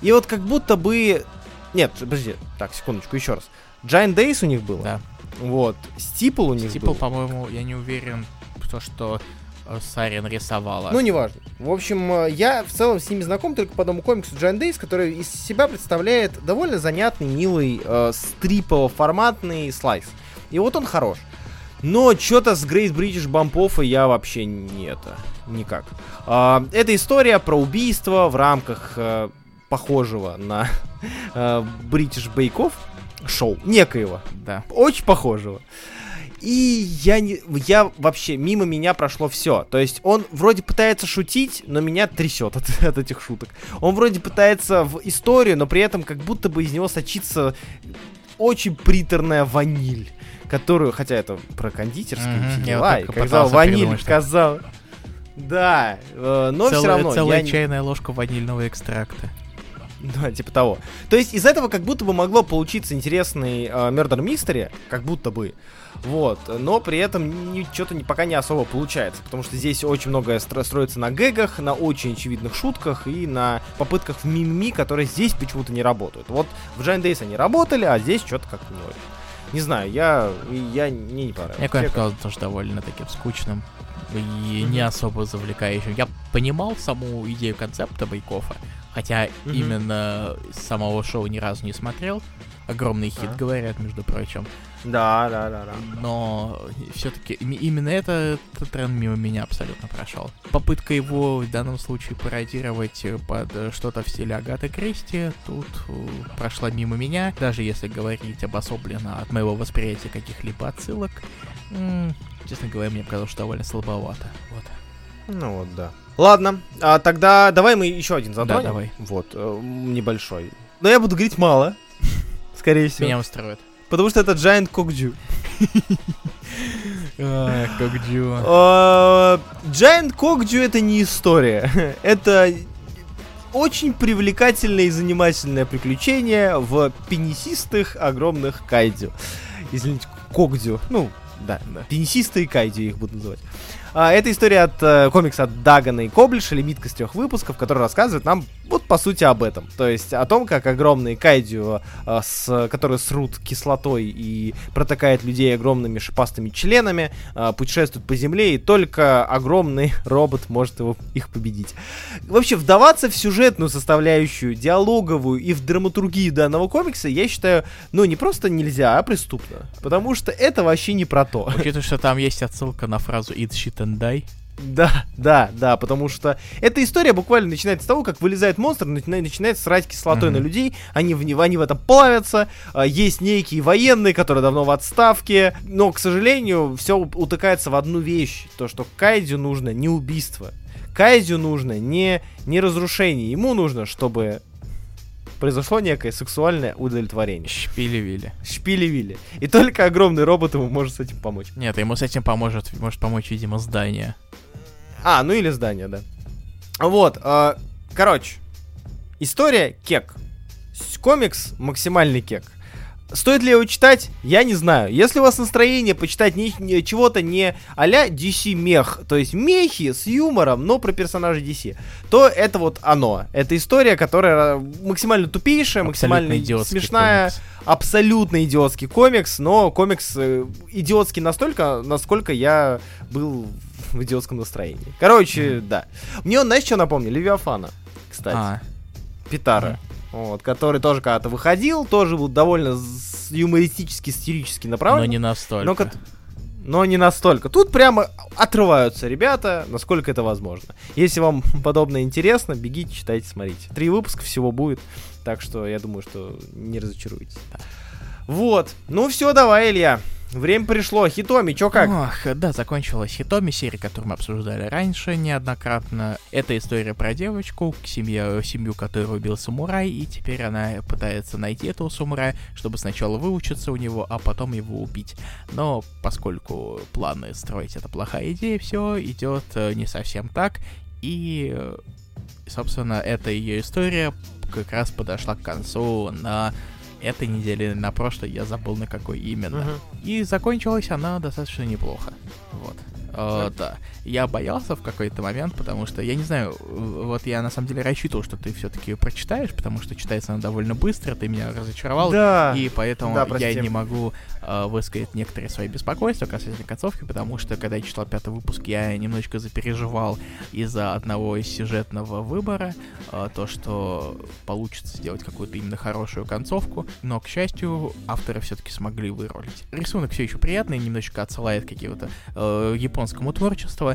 И вот как будто бы... Нет, подожди, так, секундочку, еще раз. Giant Days у них было. Да. Вот. Стипл у них Стипл, был. по-моему, я не уверен, то, что Сарин рисовала. Ну, неважно. В общем, э, я в целом с ними знаком только по одному комиксу Giant Days, который из себя представляет довольно занятный, милый, э, стрипово-форматный слайс. И вот он хорош. Но что-то с Great British Bump я вообще не это, никак. А, это история про убийство в рамках э, похожего на э, British Bake Off шоу, некоего Да. очень похожего. И я не, я вообще мимо меня прошло все. То есть он вроде пытается шутить, но меня трясет от, от этих шуток. Он вроде пытается в историю, но при этом как будто бы из него сочится очень приторная ваниль, которую, хотя это про кондитерские Мгм, все я дела, вот и когда ваниль сказал, да, э, но все целая, равно целая я чайная ложка ванильного экстракта. да, типа того. То есть из этого как будто бы могло получиться интересный э, Murder Mystery, как будто бы. Вот, но при этом что-то не, пока не особо получается, потому что здесь очень многое стро- строится на гэгах, на очень очевидных шутках и на попытках в мимими, которые здесь почему-то не работают. Вот в Giant Days они работали, а здесь что-то как-то не очень. Не знаю, я, я мне не понравилось. Мне, конечно, как? тоже довольно таким скучным и не особо завлекающим. Я понимал саму идею концепта Байкофа, хотя Мгм. именно самого шоу ни разу не смотрел. Огромный хит, А. говорят, между прочим. Да, да, да, да. Но все-таки именно это, этот тренд мимо меня абсолютно прошел. Попытка его в данном случае пародировать э, под э, что-то в стиле Агаты Кристи тут э, прошла мимо меня. Даже если говорить обособленно от моего восприятия каких-либо отсылок, м, честно говоря, мне показалось, что довольно слабовато. Вот. Ну вот, да. Ладно, а тогда давай мы еще один затронем. давай. Вот, небольшой. Но я буду говорить мало, скорее всего. Меня устроит. Потому что это Giant Джо. Э, Giant Kokju это не история. Это очень привлекательное и занимательное приключение в пенисистых огромных кайдзю. Извините, Когдю. Ну, да, да. Пенисистые кайдзю их буду называть. А, это история от э, комикса Дагана и Коблиша, лимитка из трех выпусков, который рассказывает нам вот по сути об этом. То есть о том, как огромные кайдзю, э, с, которые срут кислотой и протыкают людей огромными шипастыми членами, э, путешествуют по земле, и только огромный робот может его, их победить. Вообще, вдаваться в сюжетную составляющую, диалоговую и в драматургию данного комикса, я считаю, ну, не просто нельзя, а преступно. Потому что это вообще не про то. Учитывая, что там есть отсылка на фразу «Eat shit die», Да, да, да, потому что эта история буквально начинается с того, как вылезает монстр, начинает, начинает срать кислотой Мгм. на людей, они в, они в этом плавятся, а, есть некие военные, которые давно в отставке, но, к сожалению, все утыкается в одну вещь, то, что Кайдзю нужно не убийство, Кайдзю нужно не, не разрушение, ему нужно, чтобы произошло некое сексуальное удовлетворение. шпили-вили. Шпили-вили. И только огромный робот ему может с этим помочь. Нет, ему с этим поможет, может помочь, видимо, здание. А, ну или здание, да. Вот, э, короче, история кек. Комикс максимальный кек. Стоит ли его читать? Я не знаю. Если у вас настроение почитать не- не- чего-то не а-ля DC мех, то есть мехи с юмором, но про персонажей DC, то это вот оно. Это история, которая максимально тупейшая, максимально Абсолютно идиотский смешная, комикс. абсолютно идиотский комикс, но комикс э, идиотский настолько, насколько я был в идиотском настроении. Короче, да. Мне он, знаешь, что напомнил? Левиафана, кстати. А, Питара. Вот, который тоже когда-то выходил, тоже был довольно юмористически, сатирически но направлен. не настолько. Но, но не настолько. Тут прямо отрываются ребята, насколько это возможно. Если вам подобное интересно, бегите, читайте, смотрите. Три выпуска всего будет, так что я думаю, что не разочаруетесь. Вот. Ну все, давай, Илья. Время пришло. Хитоми, чё как? Ох, да, закончилась Хитоми, серия, которую мы обсуждали раньше неоднократно. Это история про девочку, к семье, семью, которую убил самурай, и теперь она пытается найти этого самурая, чтобы сначала выучиться у него, а потом его убить. Но поскольку планы строить это плохая идея, все идет э, не совсем так, и, э, собственно, эта ее история как раз подошла к концу на этой неделе, на прошлой, я забыл на какой именно. Мгм. И закончилась она достаточно неплохо. Вот. Э, да. Я боялся в какой-то момент, потому что, я не знаю, вот я на самом деле рассчитывал, что ты все-таки прочитаешь, потому что читается она довольно быстро, ты меня разочаровал, Да. и поэтому Да, я не могу э, высказать некоторые свои беспокойства касательно концовки, потому что, когда я читал пятый выпуск, я немножечко запереживал из-за одного из сюжетного выбора, э, то, что получится сделать какую-то именно хорошую концовку, но, к счастью, авторы все-таки смогли вырулить. Рисунок все еще приятный, немножечко отсылает к какому-то э, японскому творчеству,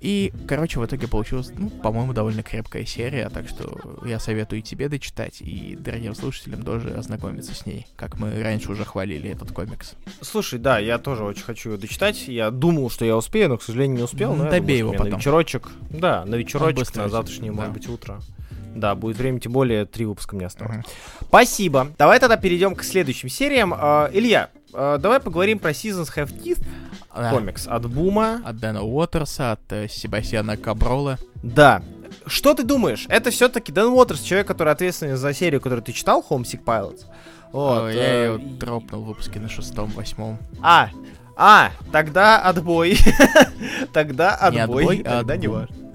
И, короче, в итоге получилась, ну, по-моему, довольно крепкая серия, так что я советую и тебе дочитать, и дорогим слушателям тоже ознакомиться с ней, как мы раньше уже хвалили этот комикс. Слушай, да, я тоже очень хочу его дочитать. Я думал, что я успею, но, к сожалению, не успел. Ну, но добей думаю, его потом. На вечерочек. Да, на вечерочек, на завтрашнее, да. может быть, утро. Да, будет время, тем более три выпуска мне осталось. Мгм. Спасибо. Давай тогда перейдем к следующим сериям. А, Илья, а, давай поговорим про Seasons Have Teeth Да. комикс от Бума. От Дэна Уотерса, от э, Себастьяна Каброла. Да. Что ты думаешь? Это все-таки Дэн Уотерс, человек, который ответственный за серию, которую ты читал, Homesick Pilots. Вот, О, я э, ее дропнул в выпуске на шестом, восьмом. А, а, тогда отбой. тогда Не отбой. отбой, а тогда не отбум.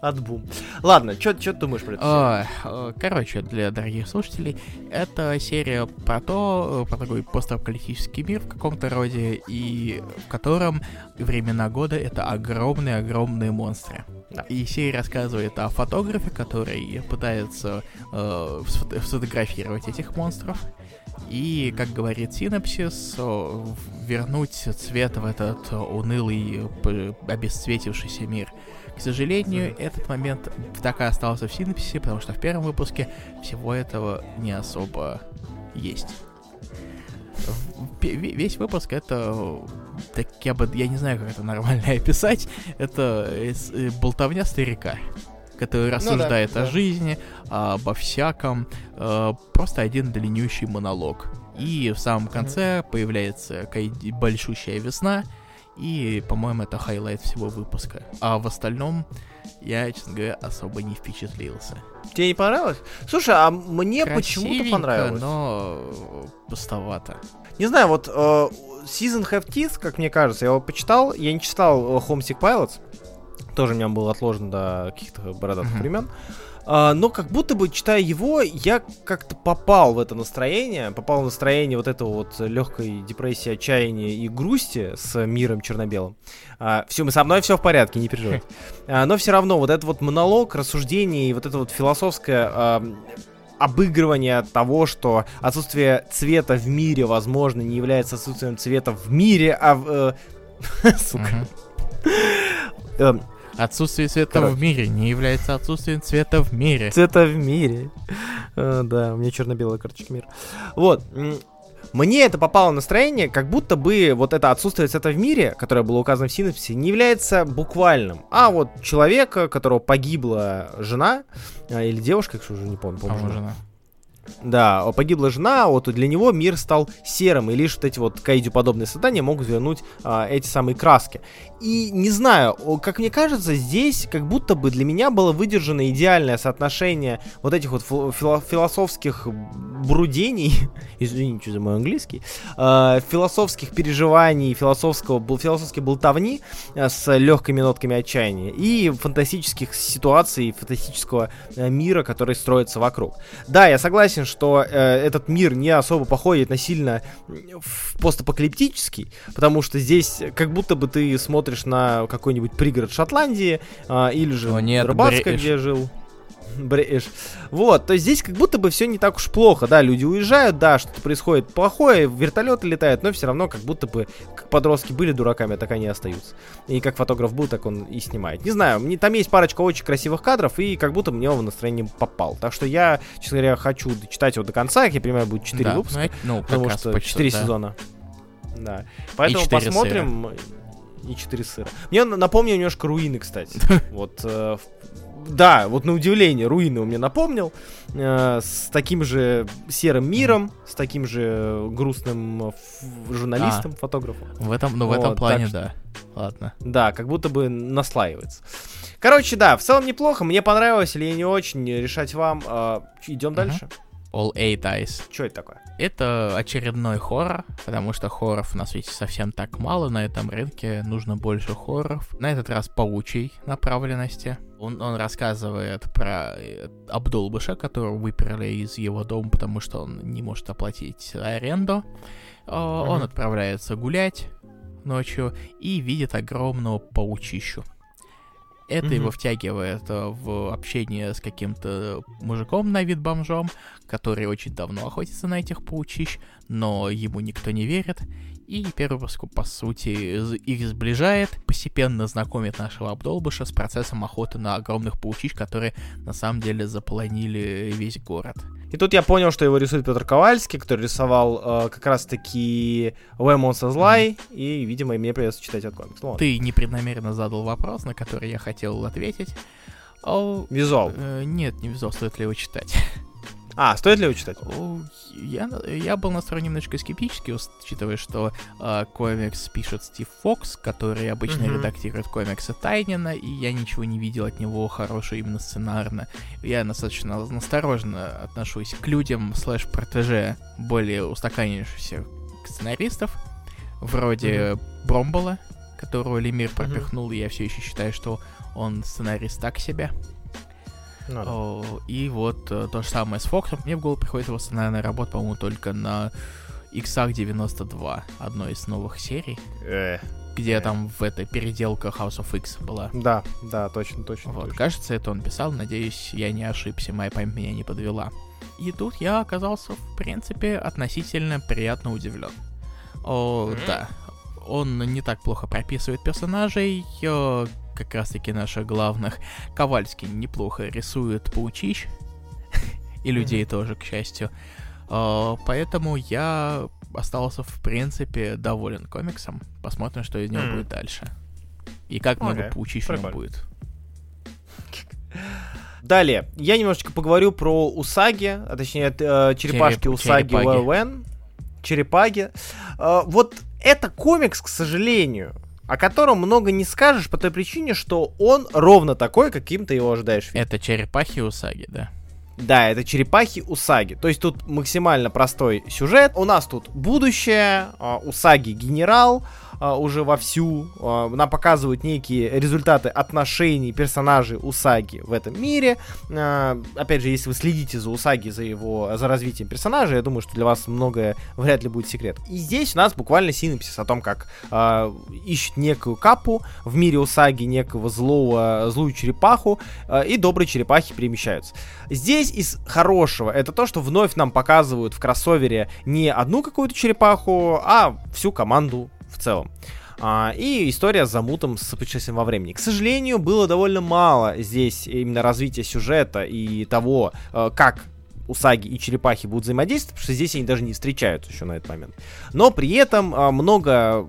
Важно. Отбум. Ладно, что ты думаешь про это? Э, Короче, для дорогих слушателей, это серия про то, э, про такой постапокалиптический мир в каком-то роде, и в котором времена года это огромные-огромные монстры. Да. И серия рассказывает о фотографе, который пытается э, сфото- сфотографировать этих монстров. И, как говорит синапсис, э, вернуть цвет в этот унылый, обесцветившийся мир. К сожалению, этот момент так и остался в синапсисе, потому что в первом выпуске всего этого не особо есть. Весь выпуск это, так я бы, я не знаю, как это нормально описать, это э, э, болтовня старика, который рассуждает да. о жизни, обо всяком, э, просто один длиннющий монолог. И в самом конце появляется большущая Весна, и, по-моему, это highlight всего выпуска. А в остальном я, честно говоря, особо не впечатлился. Тебе не понравилось? Слушай, а мне почему-то понравилось. но пустовато. Не знаю, вот э, Seasons Have Teeth, как мне кажется, я его почитал. Я не читал э, Homesick Pilots. Тоже у меня был отложен до каких-то бородатых Мгм. времен. А, но как будто бы, читая его, я как-то попал в это настроение, попал в настроение вот этого вот легкой депрессии, отчаяния и грусти с миром черно-белым. все, со мной все в порядке, не переживай. А, но все равно вот этот вот монолог, рассуждение и вот это вот философское а, обыгрывание того, что отсутствие цвета в мире, возможно, не является отсутствием цвета в мире, а в... э, Сука. Отсутствие цвета Короче. в мире не является отсутствием цвета в мире. Цвета в мире. Э, Да, у меня черно-белая карточка мира. Вот. Мне это попало настроение, как будто бы вот это отсутствие цвета в мире, которое было указано в синапсисе, не является буквальным. А вот человека, которого погибла жена, а, или девушка, я уже не помню, помню. По-моему, жена. Да, погибла жена, вот для него мир стал серым, и лишь вот эти вот кайдю-подобные создания могут вернуть а, эти самые краски. И не знаю, как мне кажется, здесь как будто бы для меня было выдержано идеальное соотношение вот этих вот фил- фило- философских брудений, извините за мой английский, а, философских переживаний, философского, философской болтовни а, с легкими нотками отчаяния и фантастических ситуаций, фантастического э, мира, который строится вокруг. Да, я согласен, что э, этот мир не особо походит на сильно постапокалиптический, потому что здесь как будто бы ты смотришь на какой-нибудь пригород Шотландии а, или же О, нет, Рыбацкое, Бреш. где жил. Бреш. Вот, то есть здесь как будто бы все не так уж плохо, да, люди уезжают, да, что-то происходит плохое, вертолеты летают, но все равно как будто бы как подростки были дураками, а так они и остаются. И как фотограф был, так он и снимает. Не знаю, мне, там есть парочка очень красивых кадров, и как будто мне он в настроение попал. Так что я, честно говоря, хочу читать его до конца, как я понимаю, будет 4 Да, выпуска, ну, ну, потому раз что почти, 4 да. сезона. Да. Поэтому посмотрим. И 4 сыра. Мне напомнил немножко руины, кстати. Вот. э, Да, вот на удивление, руины он мне напомнил. э, С таким же серым миром, с таким же грустным э, ф- журналистом, фотографом. В этом, ну, в этом Вот, плане, так да. Ладно. Да, как будто бы наслаивается. Короче, да, в целом неплохо. Мне понравилось или не очень, решать вам. Идем Мгм. дальше. All Eight Eyes. Что это такое? Это очередной хоррор, потому что хорроров на свете совсем так мало, на этом рынке нужно больше хорроров. На этот раз паучьей направленности. Он, он рассказывает про э, Абдулбыша, которого выперли из его дома, потому что он не может оплатить аренду. О, Он отправляется гулять ночью и видит огромного паучищу. Это Мгм. его втягивает э, в общение с каким-то мужиком на вид бомжом, который очень давно охотится на этих паучищ, но ему никто не верит. И первый выпуск, по сути, их сближает, постепенно знакомит нашего обдолбыша с процессом охоты на огромных паучищ, которые на самом деле заполонили весь город. И тут я понял, что его рисует Петр Ковальский, который рисовал э, как раз-таки Wemons Злай, mm-hmm. и, видимо, мне придется читать этот комикс. Ну, Ты непреднамеренно задал вопрос, на который я хотел ответить. О, визуал. Э, нет, не визуал, стоит ли его читать. А, стоит ли его читать? Я, я был настроен немножко скептически, учитывая, что э, комикс пишет Стив Фокс, который обычно mm-hmm. редактирует комиксы Тайнина, и я ничего не видел от него хорошего именно сценарно. Я достаточно настороженно отношусь к людям слэш-протеже более устаканившихся сценаристов, вроде mm-hmm. Бромбола, которого Лемир пропихнул, mm-hmm. и я все еще считаю, что он сценарист так себе. Ну, да. О, и вот э, то же самое с Фоксом. Мне в голову приходит его сценарная работа, по-моему, только на Иксах 92, одной из новых серий. Э, где э. там в этой переделка House of X была. Да, да, точно, точно. Вот, точно. кажется, это он писал. Надеюсь, я не ошибся, моя память меня не подвела. И тут я оказался, в принципе, относительно приятно удивлен. О, mm-hmm. да. Он не так плохо прописывает персонажей, как раз-таки наших главных. Ковальский неплохо рисует паучищ. И людей тоже, к счастью. А, поэтому я остался, в принципе, доволен комиксом. Посмотрим, что из него будет дальше. И как много паучищ у него будет. Далее, я немножечко поговорю про Усаги, а точнее э, черепашки Череп, Усаги ВВН. Черепаги. Э, вот это комикс, к сожалению, о котором много не скажешь по той причине, что он ровно такой, каким ты его ожидаешь. Это черепахи Усаги, да? Да, это черепахи Усаги. То есть тут максимально простой сюжет. У нас тут будущее, а, Усаги генерал, а, уже вовсю. А, нам показывают некие результаты отношений персонажей Усаги в этом мире. А, опять же, если вы следите за Усаги, за его, за развитием персонажа, я думаю, что для вас многое вряд ли будет секрет. И здесь у нас буквально синопсис о том, как э, ищут некую капу в мире Усаги, некого злого, злую черепаху, э, и добрые черепахи перемещаются. Здесь из хорошего это то, что вновь нам показывают в кроссовере не одну какую-то черепаху, а всю команду в целом. А, и история с замутом с путешествием во времени. К сожалению, было довольно мало здесь именно развития сюжета и того, э, как Усаги и черепахи будут взаимодействовать, потому что здесь они даже не встречаются еще на этот момент. Но при этом э, много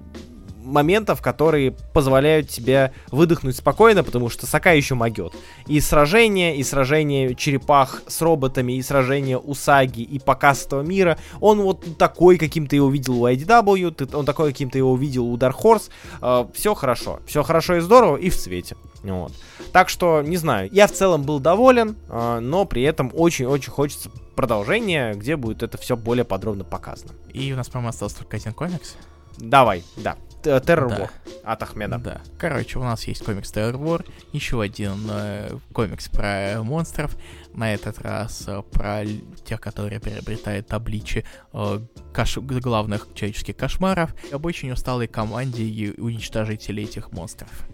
моментов, которые позволяют тебе выдохнуть спокойно, потому что Сака еще могет. И сражение, и сражение черепах с роботами, и сражение Усаги, и показ этого мира, он вот такой, каким ты его видел у IDW, ты, он такой, каким ты его видел у Dark Horse. Э, все хорошо. Все хорошо и здорово, и в цвете. Вот. Так что, не знаю, я в целом был доволен, э, но при этом очень-очень хочется продолжения, где будет это все более подробно показано. И у нас, по-моему, остался только один комикс. Давай, да. Terror да. War от Ахмеда. Да. Короче, у нас есть комикс Terror War, еще один э, комикс про монстров, на этот раз э, про тех, которые приобретают табличи э, каш... главных человеческих кошмаров, об очень усталой команде и уничтожителей этих монстров.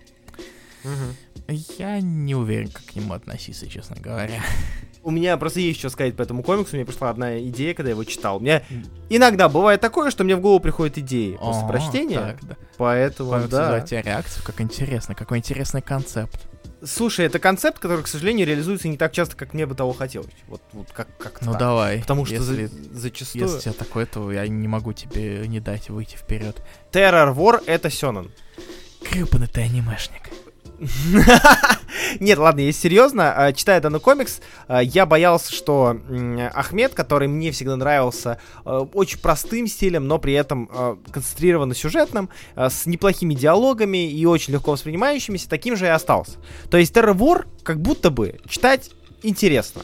Угу. Я не уверен, как к нему относиться, честно говоря. У меня просто есть что сказать по этому комиксу. Мне пришла одна идея, когда я его читал. У меня иногда бывает такое, что мне в голову приходят идеи после О, прочтения. Так, да. Поэтому, Комикс да. тебя реакцию, как интересно, какой интересный концепт. Слушай, это концепт, который, к сожалению, реализуется не так часто, как мне бы того хотелось. Вот, вот как, как Ну так. давай. Потому что если, за, зачастую... Если у тебя такое, то я не могу тебе не дать выйти вперед. Terror War — это Сёнэн. Гребаный ты анимешник. Нет, ладно, если серьезно, а, читая данный комикс, а, я боялся, что Ахмед, который мне всегда нравился а, очень простым стилем, но при этом концентрированно сюжетным, с неплохими диалогами и очень легко воспринимающимися, таким же и остался. То есть Terror War как будто бы читать интересно.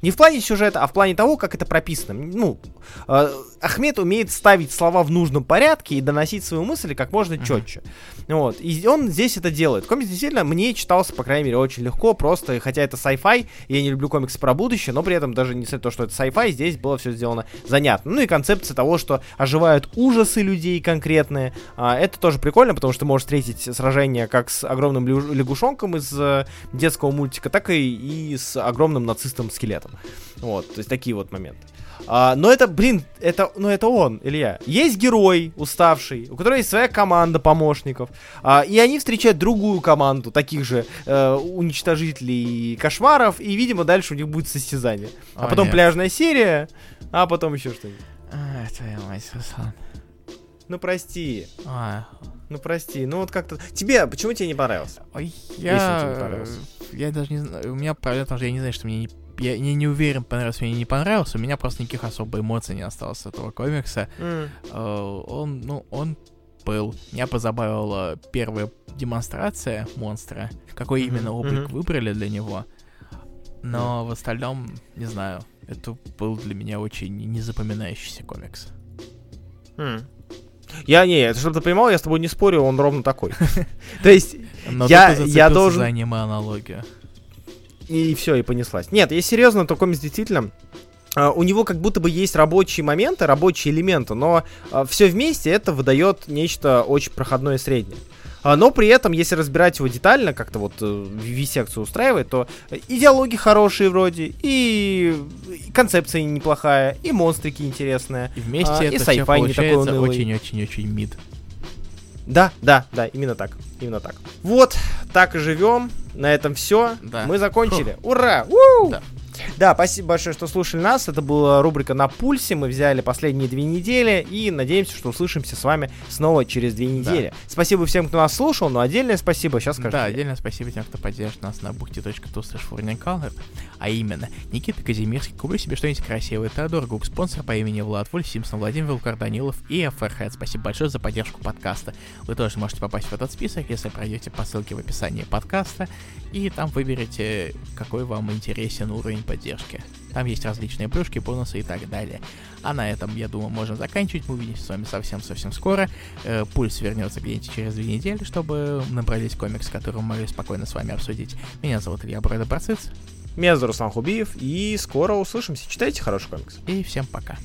Не в плане сюжета, а в плане того, как это прописано. Ну, э, Ахмед умеет ставить слова в нужном порядке и доносить свою мысль как можно четче. Uh-huh. Вот. И он здесь это делает. Комикс действительно мне читался, по крайней мере, очень легко, просто, хотя это sci-fi, я не люблю комиксы про будущее, но при этом даже не то, что это sci-fi, здесь было все сделано занятно. Ну и концепция того, что оживают ужасы людей конкретные, а, это тоже прикольно, потому что ты можешь встретить сражение как с огромным лягушонком из э, детского мультика, так и, и с огромным нацистом скелетом. Вот, то есть такие вот моменты. А, но это, блин, это ну, это он, Илья. Есть герой уставший, у которого есть своя команда помощников, а, и они встречают другую команду таких же э, уничтожителей кошмаров, и, видимо, дальше у них будет состязание. А О, потом нет. пляжная серия, а потом еще что-нибудь. А, твоя мать, Руслан. Ну, прости, А, ну, прости, ну, вот как-то... Тебе, почему тебе не понравился? ой, Если тебе не я... понравился. Я даже не знаю, у меня проблема в том, что я не знаю, что мне не... Я не, не уверен, понравился мне или не понравился, у меня просто никаких особо эмоций не осталось с этого комикса. М, Э, он, ну, он был. Меня позабавила первая демонстрация монстра, какой Мгм, именно облик мгм. выбрали для него. Но в остальном, не знаю, это был для меня очень незапоминающийся комикс. м. Я не, это чтобы ты понимал, я с тобой не спорю, он ровно такой. То есть, Я- я должен- за аниме-аналогию. И все, и понеслась. Нет, если серьезно, то комикс действительно... а, У него как будто бы есть рабочие моменты, рабочие элементы, но все вместе это выдает нечто очень проходное и среднее. А, Но при этом, если разбирать его детально, как-то вот э, V-секцию устраивает, то идеологии хорошие вроде, и и концепция неплохая, и монстрики интересные. И вместе А, и это все не такой получается очень-очень-очень мид. Да, да, да, именно так. Именно так. Вот, так и живем. На этом все. Да. Мы закончили. Ура! У! Да. Да, спасибо большое, что слушали нас. Это была рубрика «На пульсе». Мы взяли последние две недели и надеемся, что услышимся с вами снова через две недели. Спасибо всем, кто нас слушал, но отдельное спасибо сейчас скажу. Да, я. отдельно спасибо тем, кто поддержит нас на бухте.ту slash а именно Никита Казимирский, куплю себе что-нибудь красивое, Теодор Гук, спонсор по имени Влад Вольф, Симпсон, Владимир Вилкар Данилов и ФРХ. Спасибо большое за поддержку подкаста. Вы тоже можете попасть в этот список, если пройдете по ссылке в описании подкаста, и там выберете, какой вам интересен уровень поддержки. Там есть различные плюшки, бонусы и так далее. А на этом, я думаю, можно заканчивать. Мы увидимся с вами совсем-совсем скоро. Э, Пульс вернется где-нибудь через две недели, чтобы набрались комикс, который мы могли спокойно с вами обсудить. Меня зовут Илья Брэда Барциц, Меня зовут Руслан Хубиев, и скоро услышимся. Читайте хороший комикс. и всем пока.